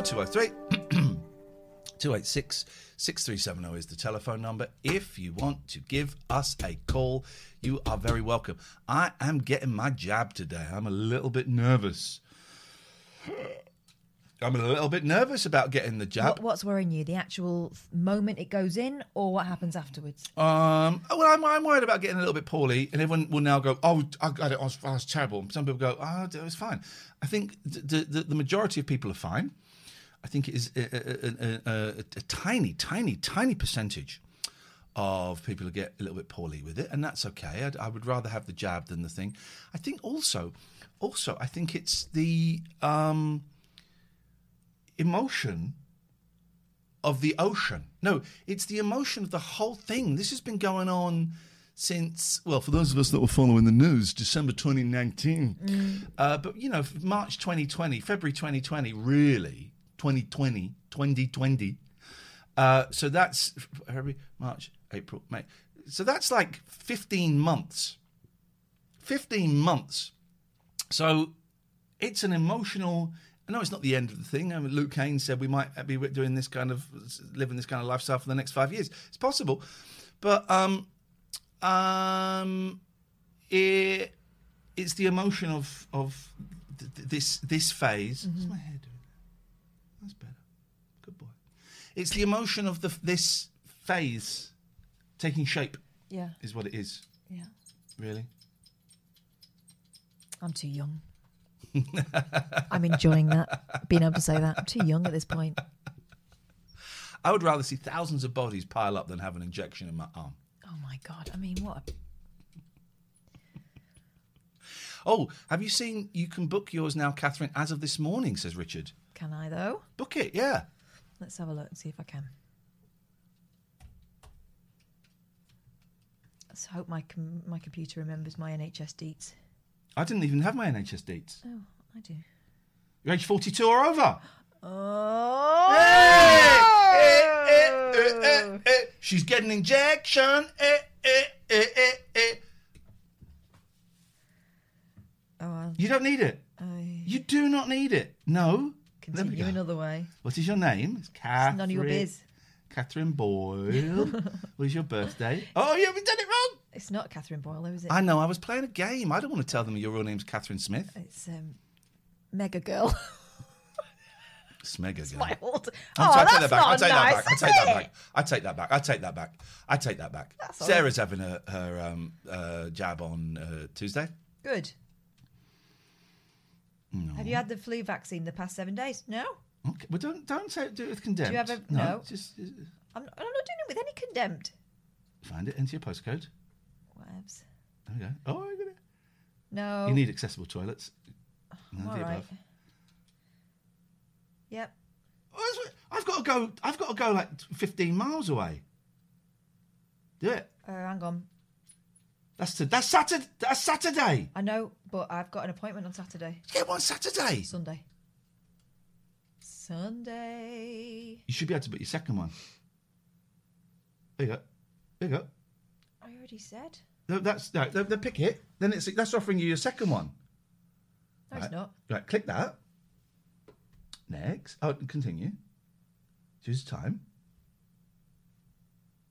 Oh, 0203 *clears throat* 286 6370 is the telephone number. If you want to give us a call, you are very welcome. I am getting my jab today. I'm a little bit nervous. *sighs* I'm a little bit nervous about getting the jab. What, what's worrying you? The actual moment it goes in or what happens afterwards? Um, well, I'm, I'm worried about getting a little bit poorly, and everyone will now go, "Oh, I got it. I was, I was terrible." Some people go, "Oh, it was fine." I think the, the, the majority of people are fine. I think it is a, a, a, a, a tiny, tiny, tiny percentage of people who get a little bit poorly with it, and that's okay. I'd, I would rather have the jab than the thing. I think also, also, I think it's the um, emotion of the ocean. No, it's the emotion of the whole thing. This has been going on since, well, for those of us that were following the news, December 2019. Uh, but, you know, March 2020, February 2020, really, 2020, 2020. Uh, so that's February, March, April, May. So that's like 15 months. 15 months. So it's an emotional. I know it's not the end of the thing. I mean, Luke Kane said we might be doing this kind of living this kind of lifestyle for the next five years. It's possible, but um, um, it, it's the emotion of of th- th- this this phase. What's my hair doing? That's better. Good boy. It's the emotion of the this phase taking shape. Yeah. is what it is. Yeah. Really. I'm too young. *laughs* I'm enjoying that, being able to say that. I'm too young at this point. I would rather see thousands of bodies pile up than have an injection in my arm. Oh my God. I mean, what? A, Oh, have you seen? You can book yours now, Katherine, as of this morning, says Richard. can I, though? Book it, yeah. Let's have a look and see if I can. Let's hope my com- my computer remembers my NHS deets. I didn't even have my NHS deets. Oh, I do. You're age 42 or over. Oh! Hey! She's getting injection. Oh, You don't need it. I... You do not need it. No. Continue go. another way. What is your name? It's Katherine. none of your biz. Katherine Boyle. *laughs* what is your birthday? Oh, you haven't done it wrong. It's not Katherine Boyle, is it? I know. I was playing a game. I don't want to tell them your real name's Catherine Smith. It's um, Mega Girl. Smega girl. my old. I'll Oh, take that's that back. I'll take nice, that back. I'll take that back. I take that back. I take that back. I take that back. That's Sarah's having her, her um, uh, jab on uh, Tuesday. Good. Have you had the flu vaccine the past seven days? No. Okay. Well, don't don't say do it with condemned. Do you have a- no? no. Just uh, I'm, I'm not doing it with any condemned. find it into your postcode. Whatevs. There we go. Oh, I got it. No. You need accessible toilets. None of the right. above. Yep. Oh, I've got to go. I've got to go like 15 miles away. Do it. Uh, hang on. That's to, that's Saturday. That's Saturday. I know, but I've got an appointment on Saturday. Get one Saturday. Sunday. Sunday. You should be able to put your second one. There you go. There you go. I already said. No, that's no. They, pick it. Then it's that's offering you your second one. No, right. it's not. Right. Click that. Next. Oh, continue. Choose time.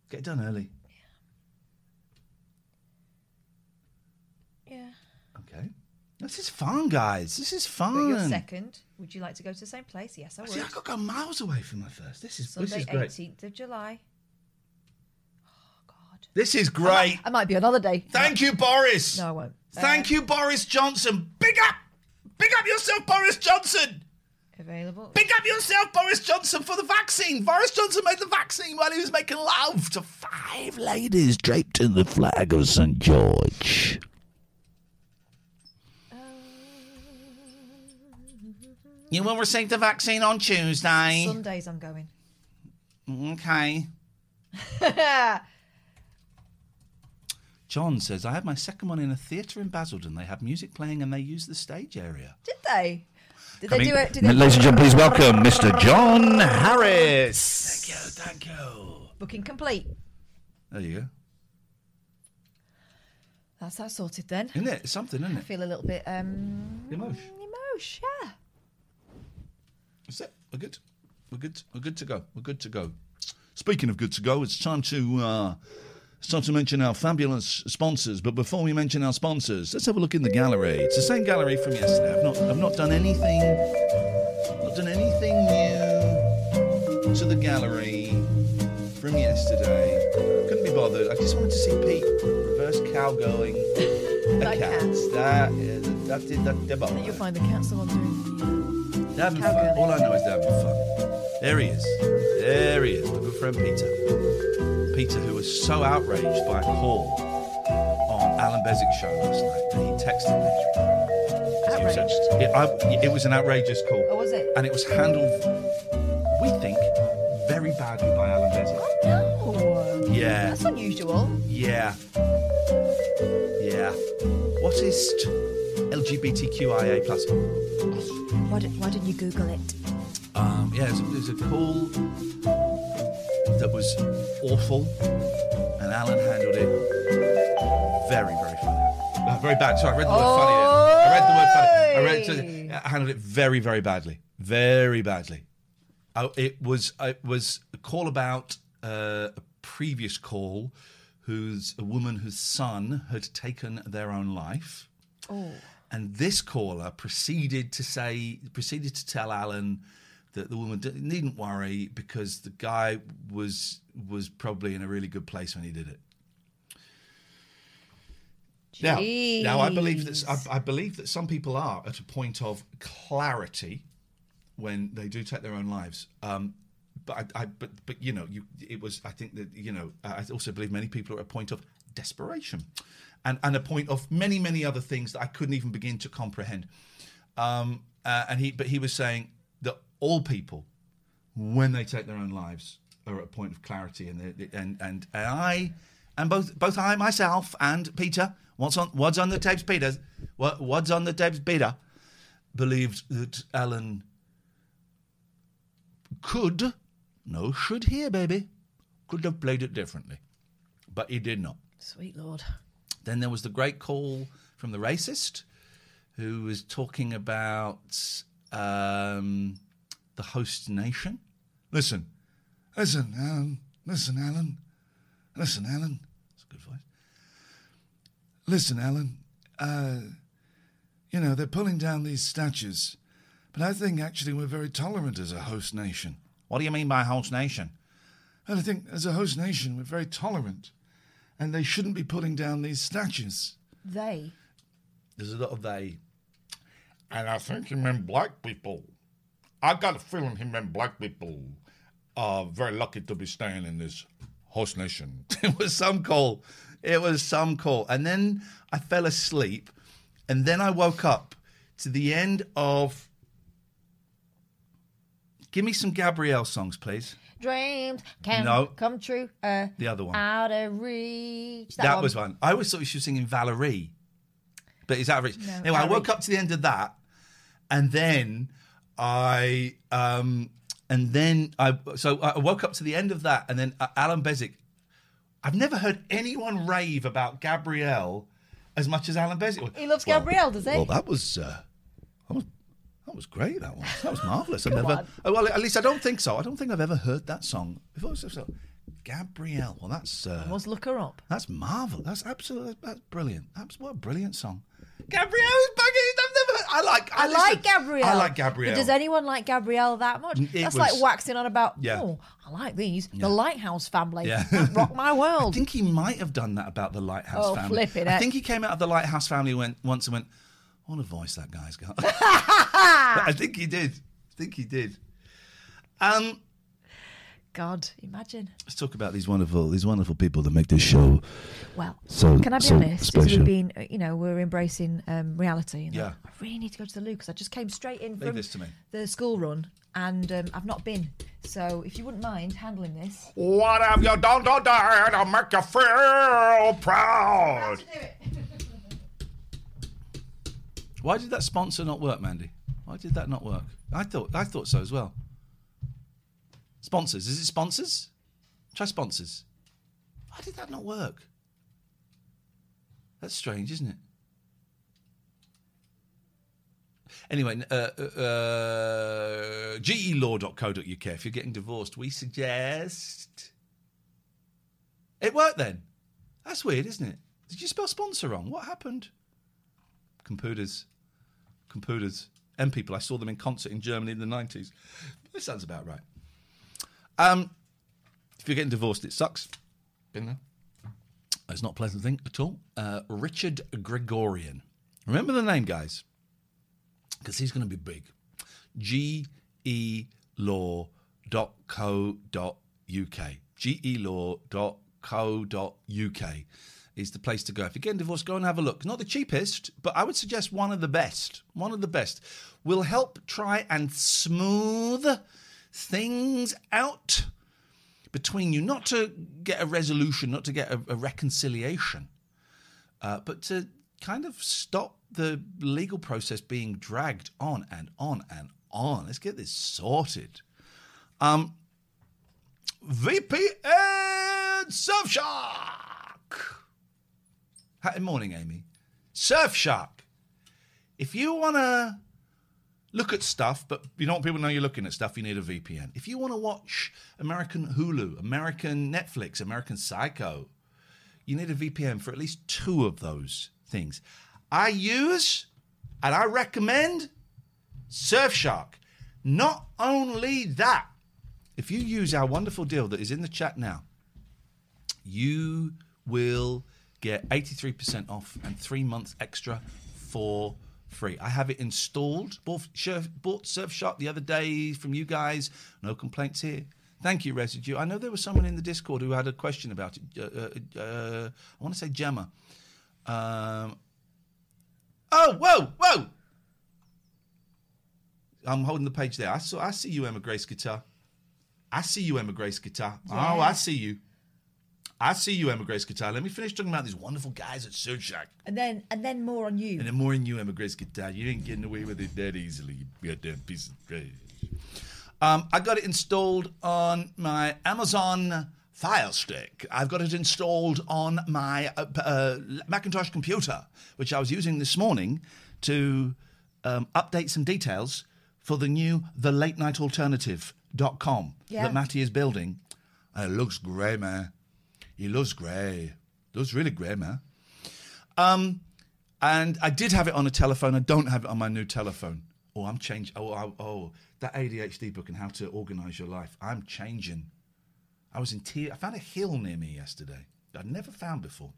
Get it done early. Yeah. Okay. This is fun, guys. This is But fun. your second. Would you like to go to the same place? Yes, I would. See, I got go miles away from my first. This is this is great. 18th of July. Oh, this is I great. might, I might be on holiday. Thank you, Boris. No, I won't. Uh, Thank you, Boris Johnson. Big up, big up yourself, Boris Johnson. Available. Big up yourself, Boris Johnson, for the vaccine. Boris Johnson made the vaccine while he was making love to five ladies draped in the flag of St. George. You will receive the vaccine on Tuesday. Sundays I'm going. Okay. *laughs* John says, I had my second one in a theatre in Basildon. They had music playing and they used the stage area. Did they? Did Coming- they do it? Did they Ladies and gentlemen, please welcome Mr. John Harris. Thank you, thank you. Booking complete. There you go. That's that sorted then. Isn't it? It's something, isn't it? I it? feel a little bit um Emotion. emotion. Yeah. We're good. We're good. We're good to go. We're good to go. Speaking of good to go, it's time to uh, it's time to mention our fabulous sponsors. But before we mention our sponsors, let's have a look in the gallery. It's the same gallery from yesterday. I've not I've not done anything not done anything new to the gallery from yesterday. Couldn't be bothered. I just wanted to see Pete reverse cowgirling *laughs* a That cat. cat. That is that that did I think you'll find the cat's the one doing they're having fun. All I know is they're having fun. There he is. There he is. My good friend Peter. Peter, who was so outraged by a call on Alan Bezick's show last night that he texted me. Outraged? It, I- it was an outrageous call. Oh, was it? And it was handled, we think, very badly by Alan Bezick. No. Yeah. That's unusual. Yeah. Yeah. What is t- LGBTQIA plus? Why, did, why didn't you Google it? Um, yeah, there's a, there's a call that was awful, and Alan handled it very, very funny. Uh, very bad. Sorry, I read the word funny. I read the word funny. I read I handled it very, very badly. Very badly. Oh, it was it was a call about uh, a previous call, who's a woman whose son had taken their own life. Oh. And this caller proceeded to say, proceeded to tell Alan that the woman needn't worry because the guy was was probably in a really good place when he did it. Now, now I believe that I, I believe that some people are at a point of clarity when they do take their own lives. Um, but I, I but but you know, you it was. I think that you know. I also believe many people are at a point of desperation, and and a point of many many other things that I couldn't even begin to comprehend. Um, uh, and he, but he was saying that all people, when they take their own lives, are at a point of clarity, and they, and and and I and both both I myself and Peter, what's on what's on the tapes, Peter, what what's on the tapes, Peter, believed that Alan could, no, should here, baby, could have played it differently, but he did not. Sweet Lord. Then there was the great call from the racist who was talking about um, the host nation. Listen, listen, Alan, listen, Alan, listen, Alan. That's a good voice. Listen, Alan, uh, you know, they're pulling down these statues, but I think actually we're very tolerant as a host nation. What do you mean by host nation? Well, I think as a host nation, we're very tolerant, and they shouldn't be pulling down these statues. They. There's a lot of they. And I think he meant black people. I got a feeling he meant black people are very lucky to be staying in this host nation. *laughs* it was some call. It was some call. And then I fell asleep. And then I woke up to the end of. Give me some Gabrielle songs, please. Dreams can No. come true. Uh, The other one. Out of reach. That, one. was one. I always thought she was singing Valerie. But is that reach? No, anyway, I woke up to the end of that. And then I. um and then I so I woke up to the end of that, and then uh, Alan Bezic. I've never heard anyone rave about Gabrielle as much as Alan Bezic. He loves Gabrielle, does he? Well, that was uh, that was that was great. That was that was marvelous. I never. on. Oh, well, at least I don't think so. I don't think I've ever heard that song before. So, so Gabrielle. Well, that's uh, Let's look her up. that's marvelous. That's absolutely that's brilliant. That's what a brilliant song. Gabrielle is banging. I've never. Heard, I like. I, listen, like Gabrielle. I like Gabrielle. But does anyone like Gabrielle that much? It That's was- like waxing on about, Yeah. oh, I like these. The Lighthouse family. Yeah. Rock my *laughs* world. I think he might have done that about the Lighthouse Oh, family. flipping I think he came out of the Lighthouse family went once and went, "What a voice that guy's got." *laughs* *laughs* I think he did. I think he did. Um, God, imagine. let's talk about these wonderful, these wonderful people that make this show. Well, So- can I be so honest? As special. we've been, uh, you know, we're embracing um, reality. And Yeah. I really need to go to the loo because I just came straight in Leave from this to me. the school run and um, I've not been. So if you wouldn't mind handling this. What have you done today to make you feel proud? *laughs* Why did that sponsor not work, Mandy? Why did that not work? I thought, I thought so as well. Sponsors, is it sponsors? Try sponsors. Why did that not work? That's strange, isn't it? Anyway, uh, uh, uh, gelaw.co.uk. If you're getting divorced, we suggest. It worked then. That's weird, isn't it? Did you spell sponsor wrong? What happened? Computers. Computers. and people. I saw them in concert in Germany in the 90s. This sounds about right. Um, if you're getting divorced, it sucks. Been there. It's not a pleasant thing at all. Uh, Richard Gregorian. Remember the name, guys, because he's going to be big. G E law.co.uk. gelaw.co.uk is the place to go. If you're getting divorced, go and have a look. Not the cheapest, but I would suggest one of the best. One of the best. Will help try and smooth things out between you, not to get a resolution, not to get a, a reconciliation, uh, but to kind of stop the legal process being dragged on and on and on. Let's get this sorted. Um, VPN Surfshark. Happy morning, Amy. Surfshark. If you want to look at stuff, but you don't want people know you're looking at stuff, you need a VPN. If you want to watch American Hulu, American Netflix, American Psycho, you need a VPN for at least two of those things. I use and I recommend Surfshark. Not only that, if you use our wonderful deal that is in the chat now, you will get 83% off and three months extra for free. I have it installed. Bought, Surf- bought Surfshark the other day from you guys. No complaints here. Thank you, Residue. I know there was someone in the Discord who had a question about it. Uh, uh, uh, I want to say Gemma. Um, oh, whoa, whoa! I'm holding the page there. I saw. I see you, Emma Grace guitar. I see you, Emma Grace guitar. Oh, I see you. I see you, Emma Grace Guitar. Let me finish talking about these wonderful guys at Surfshark. And then and then more on you. And then more on you, Emma Grace Guitar. You ain't getting away with it that easily, you goddamn piece of trash. Um, I got it installed on my Amazon Fire Stick. I've got it installed on my uh, uh, Macintosh computer, which I was using this morning to um, update some details for the new The Late Night Alternative.com Yeah. that Matty is building. And it looks great, man. It loves grey. looks really grey, man. Um, and I did have it on a telephone. I don't have it on my new telephone. Oh, I'm changing. Oh, oh, oh, that ADHD book and how to organize your life. I'm changing. I was in tears. I found a hill near me yesterday that I'd never found before.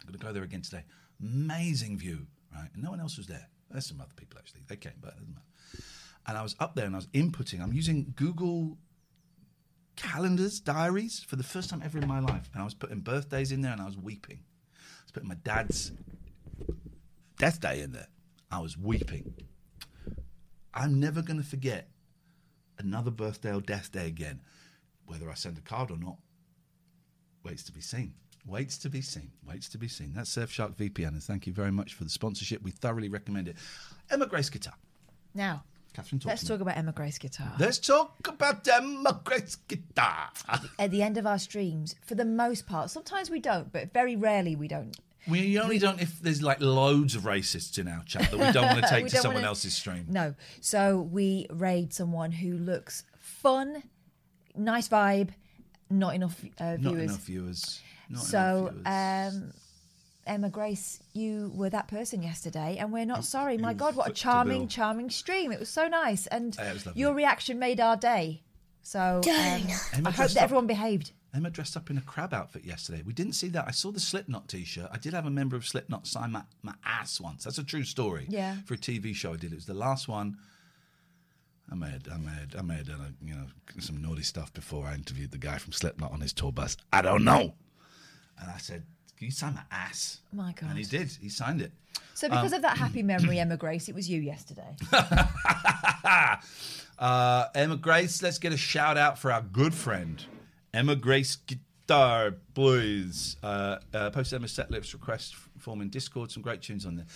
I'm going to go there again today. Amazing view, right? And no one else was there. There's some other people actually. They came, but it doesn't matter. And I was up there and I was inputting. I'm using Google calendars, diaries for the first time ever in my life. And I was putting birthdays in there and I was weeping. I was putting my dad's death day in there. I was weeping. I'm never going to forget another birthday or death day again. Whether I send a card or not, waits to be seen. Waits to be seen. Waits to be seen. That's Surfshark VPN, and thank you very much for the sponsorship. We thoroughly recommend it. Emma Grace Guitar. Now, Katherine, let's talk about Emma Grace guitar. Let's talk about Emma Grace Guitar. *laughs* At the end of our streams, for the most part, sometimes we don't, but very rarely we don't. We only don't if there's like loads of racists in our chat that we don't want to *laughs* take to someone wanna- else's stream. No. So we raid someone who looks fun, nice vibe, not enough uh, Not viewers. enough viewers. Not so, enough viewers. um, Emma Grace, you were that person yesterday, and we're not sorry. My God, what a charming, charming stream! It was so nice, and Yeah, it was lovely. your reaction made our day. So um, Emma I hope dressed that up- everyone behaved. Emma dressed up in a crab outfit yesterday. We didn't see that. I saw the Slipknot t-shirt. I did have a member of Slipknot sign my, my ass once. That's a true story. Yeah. For a TV show I did. It was the last one. I may have, I may have, I may have done a, you know some naughty stuff before I interviewed the guy from Slipknot on his tour bus. I don't know. And I said, "Can you sign my ass?" My God. And he did. He signed it. So because Um, of that happy *clears throat* memory, Emma Grace, it was you yesterday. *laughs* uh, Emma Grace, let's get a shout out for our good friend, Emma Grace Guitar, Blues. Uh, uh, post Emma set lips request form in Discord. Some great tunes on there.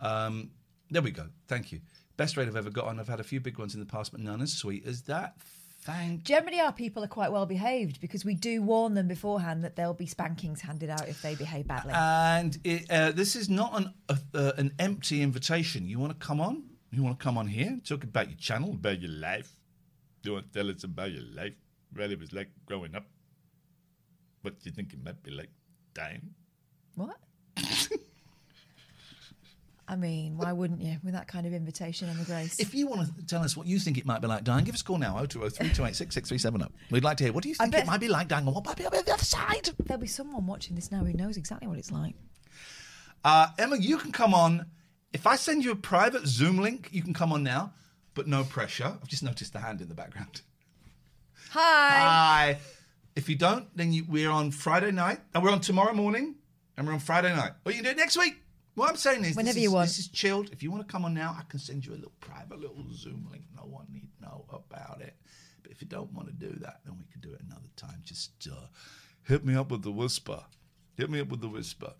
Um, there we go. Thank you. Best rate I've ever got on. I've had a few big ones in the past, but none as sweet as that. Thank Generally, our people are quite well behaved because we do warn them beforehand that there'll be spankings handed out if they behave badly. And it, uh, this is not an uh, uh, an empty invitation. You want to come on? You want to come on here? Talk about your channel, about your life. You want to tell us about your life? What it was like growing up? What do you think it might be like dying? What? I mean, why wouldn't you with that kind of invitation, and the Grace? If you want to tell us what you think it might be like dying, give us a call now 0203 286 We'd like to hear what do you think bet- it might be like dying and what might be on the other side? There'll be someone watching this now who knows exactly what it's like. Uh, Emma, you can come on. If I send you a private Zoom link, you can come on now, but no pressure. I've just noticed the hand in the background. Hi. Hi. If you don't, then you, we're on Friday night, and we're on tomorrow morning, and we're on Friday night. Or you can do it next week. What I'm saying is, Whenever this you is, want. This is chilled. If you want to come on now, I can send you a little private little Zoom link. No one need know about it. But if you don't want to do that, then we can do it another time. Just uh, hit me up with the whisper. Hit me up with the whisper.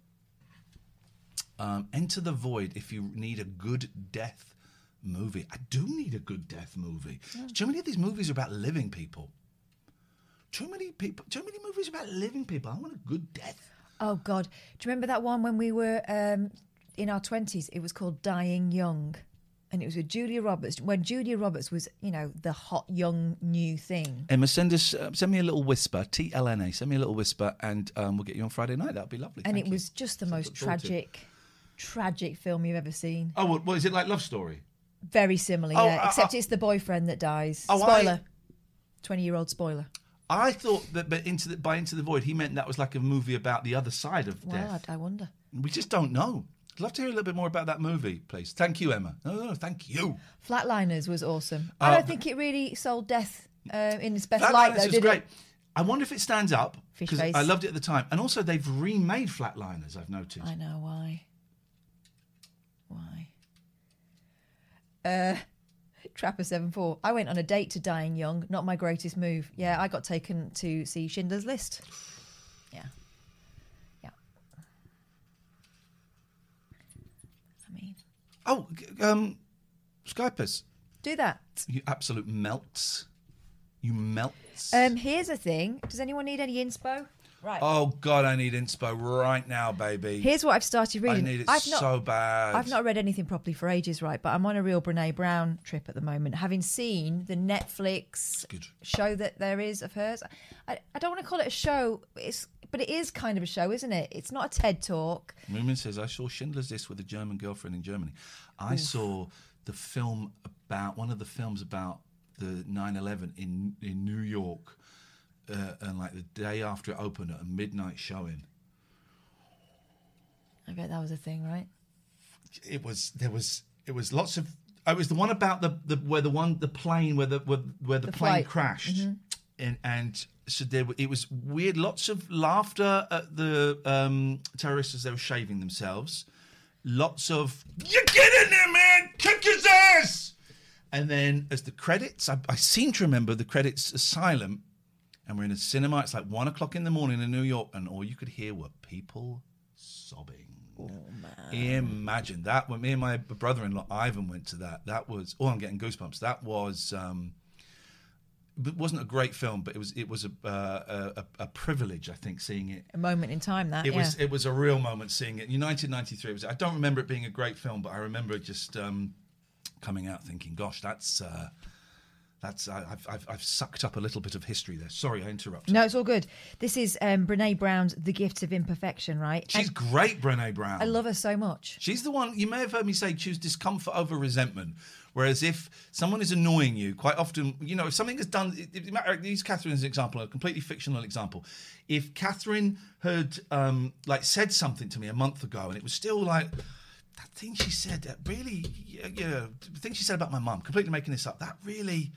Um, Enter the Void if you need a good death movie. I do need a good death movie. Too many of these movies are about living people. Too many people. Too many movies about living people. I want a good death. Oh God, do you remember that one when we were um, in our twenties? It was called Dying Young, and it was with Julia Roberts. When Julia Roberts was, you know, the hot young new thing. Emma, send us. Uh, send me a little whisper. T L N A. Send me a little whisper, and um, we'll get you on Friday night. That'd be lovely. and Thank it you. was just the most look forward to it. tragic, tragic film you've ever seen. Oh, what, what is it like? Love story. Very similar, Oh, yeah. uh, except uh, it's the boyfriend that dies. Oh, Spoiler. Twenty-year-old spoiler. I thought that, but into the, by Into the Void, he meant that was like a movie about the other side of Wow, death. I I wonder. We just don't know. I'd love to hear a little bit more about that movie, please. Thank you, Emma. No, no, thank you. Flatliners was awesome. Uh, I don't think it really sold death uh, in its best Flatliners light, though, was did great. it? I wonder if it stands up because. I loved it at the time, and also they've remade Flatliners. I've noticed. I know why. Why? Uh, *laughs* Trapper seven four. I went on a date to Dying Young. Not my greatest move. Yeah, I got taken to see Schindler's List. Yeah. I mean, Oh, um, Skype us. do that. You absolute melts. You melt. Um, here's a thing. Does anyone need any inspo? Right. Oh God, I need inspo right now, baby. Here's what I've started reading. I need it I've not, so bad. I've not read anything properly for ages, right? But I'm on a real Brene Brown trip at the moment, having seen the Netflix show that there is of hers. I, I don't want to call it a show, it's but it is kind of a show, isn't it? It's not a TED talk. Moomin says, I saw Schindler's List with a German girlfriend in Germany. I Oof. saw the film about, one of the films about the 9 11 in, in New York, uh, and like the day after it opened at a midnight showing. I bet that was a thing, right? It was, there was, it was lots of, oh, it was the one about the, the where the one, the plane, where the, where, where the, The plane flight. crashed. Mhm. And, and so there, it was weird. Lots of laughter at the um, terrorists as they were shaving themselves. Lots of you get in there, man, kick his ass. And then as the credits, I, I seem to remember the credits are silent, and we're in a cinema. It's like one o'clock in the morning in New York, and all you could hear were people sobbing. Oh man! Imagine that. When me and my brother-in-law Ivan went to that, that was. Oh, I'm getting goosebumps. That was. Um, it wasn't a great film, but it was it was a uh, a, a privilege, I think, seeing it. A moment in time, that It yeah. was it was a real moment seeing it. In 1993, it was. I don't remember it being a great film, but I remember just um, coming out thinking, "Gosh, that's uh, that's I've, I've I've sucked up a little bit of history there." Sorry, I interrupted. no, it's all good. This is um, Brene Brown's The Gifts of Imperfection, right? She's And great, Brene Brown. I love her so much. She's the one you may have heard me say choose discomfort over resentment. Whereas if someone is annoying you, quite often, you know, if something is done, matter- use Katherine as an example, a completely fictional example. If Katherine had um, like said something to me a month ago, and it was still like that thing she said, that really, yeah, yeah, the thing she said about my mum, completely making this up, that really.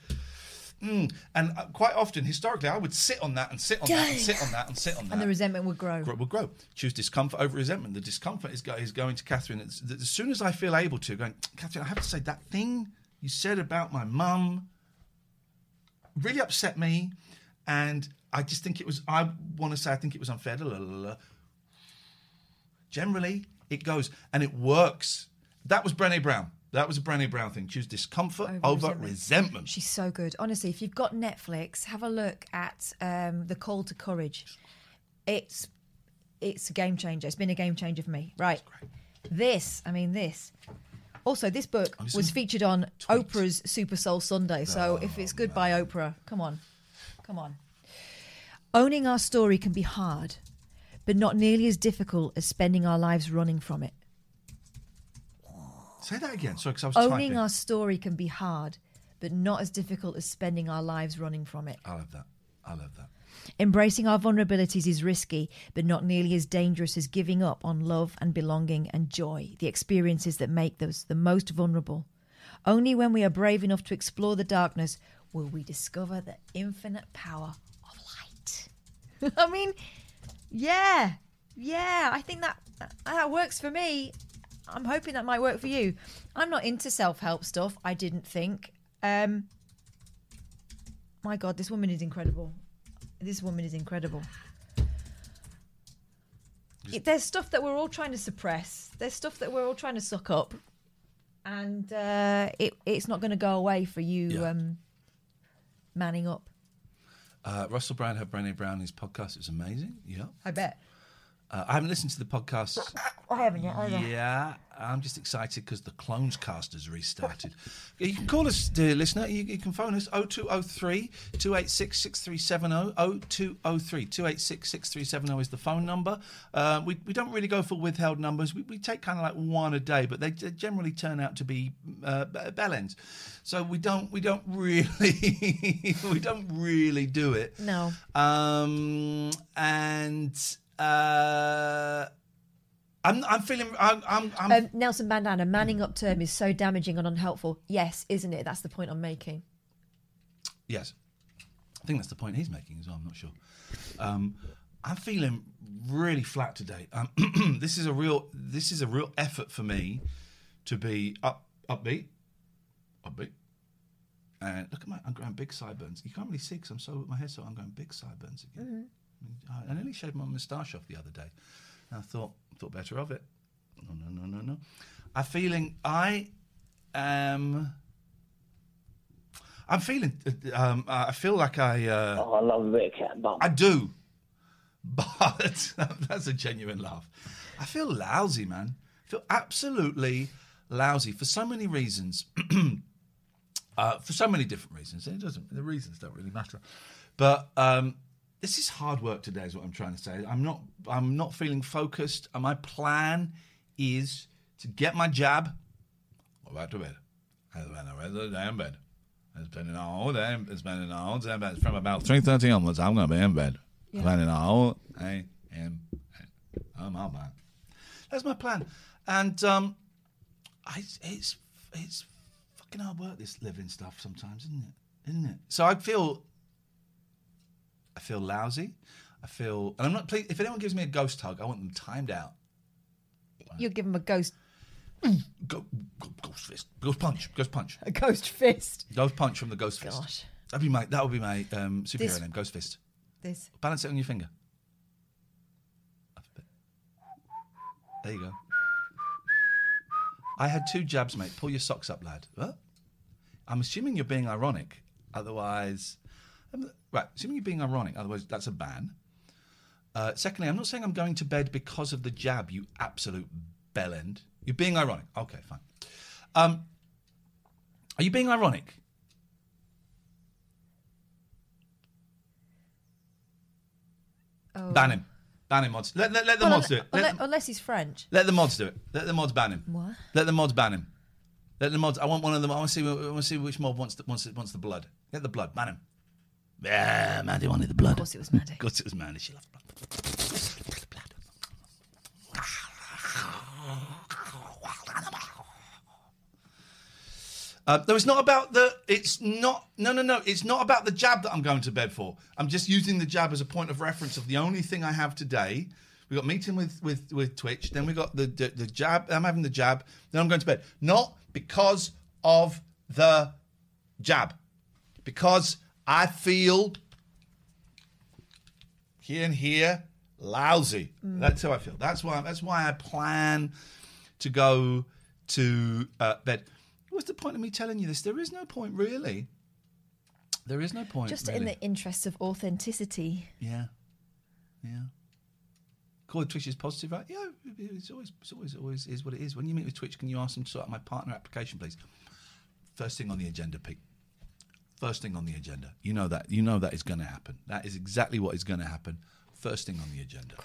Mm. And uh, quite often, historically, I would sit on that and sit on that and sit on that and sit on that And the resentment would grow. will grow. Choose discomfort over resentment. The discomfort is, go, is going to Katherine. As soon as I feel able to, going, Katherine, I have to say that thing you said about my mum really upset me, and I just think it was. I want to say I think it was unfair. La, la, la. Generally, it goes and it works. That was Brené Brown. That was a Brené Brown thing. Choose discomfort over, resentment. She's so good. Honestly, if you've got Netflix, have a look at um, The Call to Courage. It's it's a game changer. It's been a game changer for me. Right. This, I mean this. Also, this book was featured on Oprah's Super Soul Sunday. So Oh, if it's good by Oprah, come on. Come on. Owning our story can be hard, but not nearly as difficult as spending our lives running from it. Say that again. Sorry, because I was Owning typing. our story can be hard, but not as difficult as spending our lives running from it. I love that. I love that. Embracing our vulnerabilities is risky, but not nearly as dangerous as giving up on love and belonging and joy, the experiences that make us the most vulnerable. Only when we are brave enough to explore the darkness will we discover the infinite power of light. *laughs* I mean, yeah, yeah, I think that that works for me. I'm hoping that might work for you. I'm not into self help stuff, I didn't think. Um, my God, this woman is incredible. This woman is incredible. It- there's stuff that we're all trying to suppress. There's stuff that we're all trying to suck up, and uh, it it's not going to go away for you um, manning up. Uh, Russell Brand had Brené Brown in his podcast. It was amazing. Yeah. I bet. Uh, I haven't listened to the podcast. *laughs* I haven't yet either. Yeah, I'm just excited because the Clones cast has restarted. *laughs* you can call us, dear listener. You, you can phone us 0203 286 6370. 0203 286 6370 is the phone number. Uh, we, we don't really go for withheld numbers. We, we take kind of like one a day, but they g- generally turn out to be uh, bell ends. So we don't we don't *laughs* really we don't really do it. No. Um, and uh, I'm I'm feeling I'm I'm, I'm Um, Nelson Bandana, manning up term is so damaging and unhelpful. Yes, isn't it? That's the point I'm making. yes. I think that's the point he's making as well. I'm not sure. Um, I'm feeling really flat today. Um, *clears throat* this is a real this is a real effort for me to be up upbeat, upbeat. And look at my I'm growing big sideburns. You can't really see because I'm so my hair's so I'm going big sideburns again. I nearly shaved my moustache off the other day. And I thought, thought better of it. No, no, no, no, no. I'm feeling, I am, I'm feeling, um, I feel like I, uh, Oh, I love a bit of cat bum. I do. *laughs* But that's a genuine laugh. I feel lousy, man. I feel absolutely lousy for so many reasons. *clears throat* uh, for so many different reasons. It doesn't. The reasons don't really matter. But um, this is hard work today, is what I'm trying to say. I'm not. I'm not feeling focused. And my plan is to get my jab. Go back to bed. I went to the damn bed. It's been an all day. It's been an all day. From about three thirty onwards, I'm going to be in bed. Yeah. Planning all I am. I'm all man. That's my plan. And um, I, it's it's fucking hard work this living stuff sometimes, isn't it? Isn't it? So I feel I feel lousy. I feel, and I'm not. Please, if anyone gives me a ghost hug, I want them timed out. You'll give them a ghost, Go, go, ghost fist, ghost punch, ghost punch, a ghost fist. ghost punch from the ghost fist. Gosh. That'd be my that would be my um, superhero This- name, Ghost Fist. This. Balance it on your finger. Up a bit. There you go. I had two jabs, mate. Pull your socks up, lad. What? I'm assuming you're being ironic. Otherwise, um, right. Assuming you're being ironic. Otherwise, that's a ban. Uh, secondly, I'm not saying I'm going to bed because of the jab. You absolute bellend. You're being ironic. Okay, fine. Um, are you being ironic? Oh. Ban him. Ban him, mods. Let, let, let the Well, mods do it. Let, unless, he's French. let the mods do it. Let the mods ban him. What? Let the mods ban him. Let the mods. I want one of them. I want to see. I want to see which mob wants the, wants, the- wants the blood. Get the blood. Ban him. Yeah, Mandy wanted the blood. Of course it was Maddie. Of course it was Mandy. She loves blood. Uh, no, it's not about the. It's not. No, no, no. It's not about the jab that I'm going to bed for. I'm just using the jab as a point of reference of the only thing I have today. We got meeting with with with Twitch. Then we got the, the the jab. I'm having the jab. Then I'm going to bed. Not because of the jab, because I feel here and here lousy. That's how I feel. That's why. That's why I plan to go to uh, bed. What's the point of me telling you this? There is no point, really. There is no point. Just really. in the interest of authenticity. Yeah, yeah. Call Twitch is positive, right? Yeah, it's always, it's always, always is what it is. When you meet with Twitch, can you ask them to sort out my partner application, please? First thing on the agenda, Pete. First thing on the agenda. You know that. You know that is going to happen. That is exactly what is going to happen. First thing on the agenda.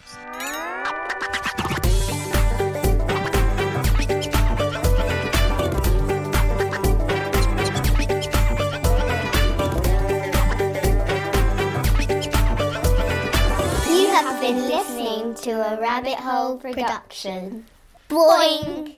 You have been listening to a Rabbit Hole production. Boing!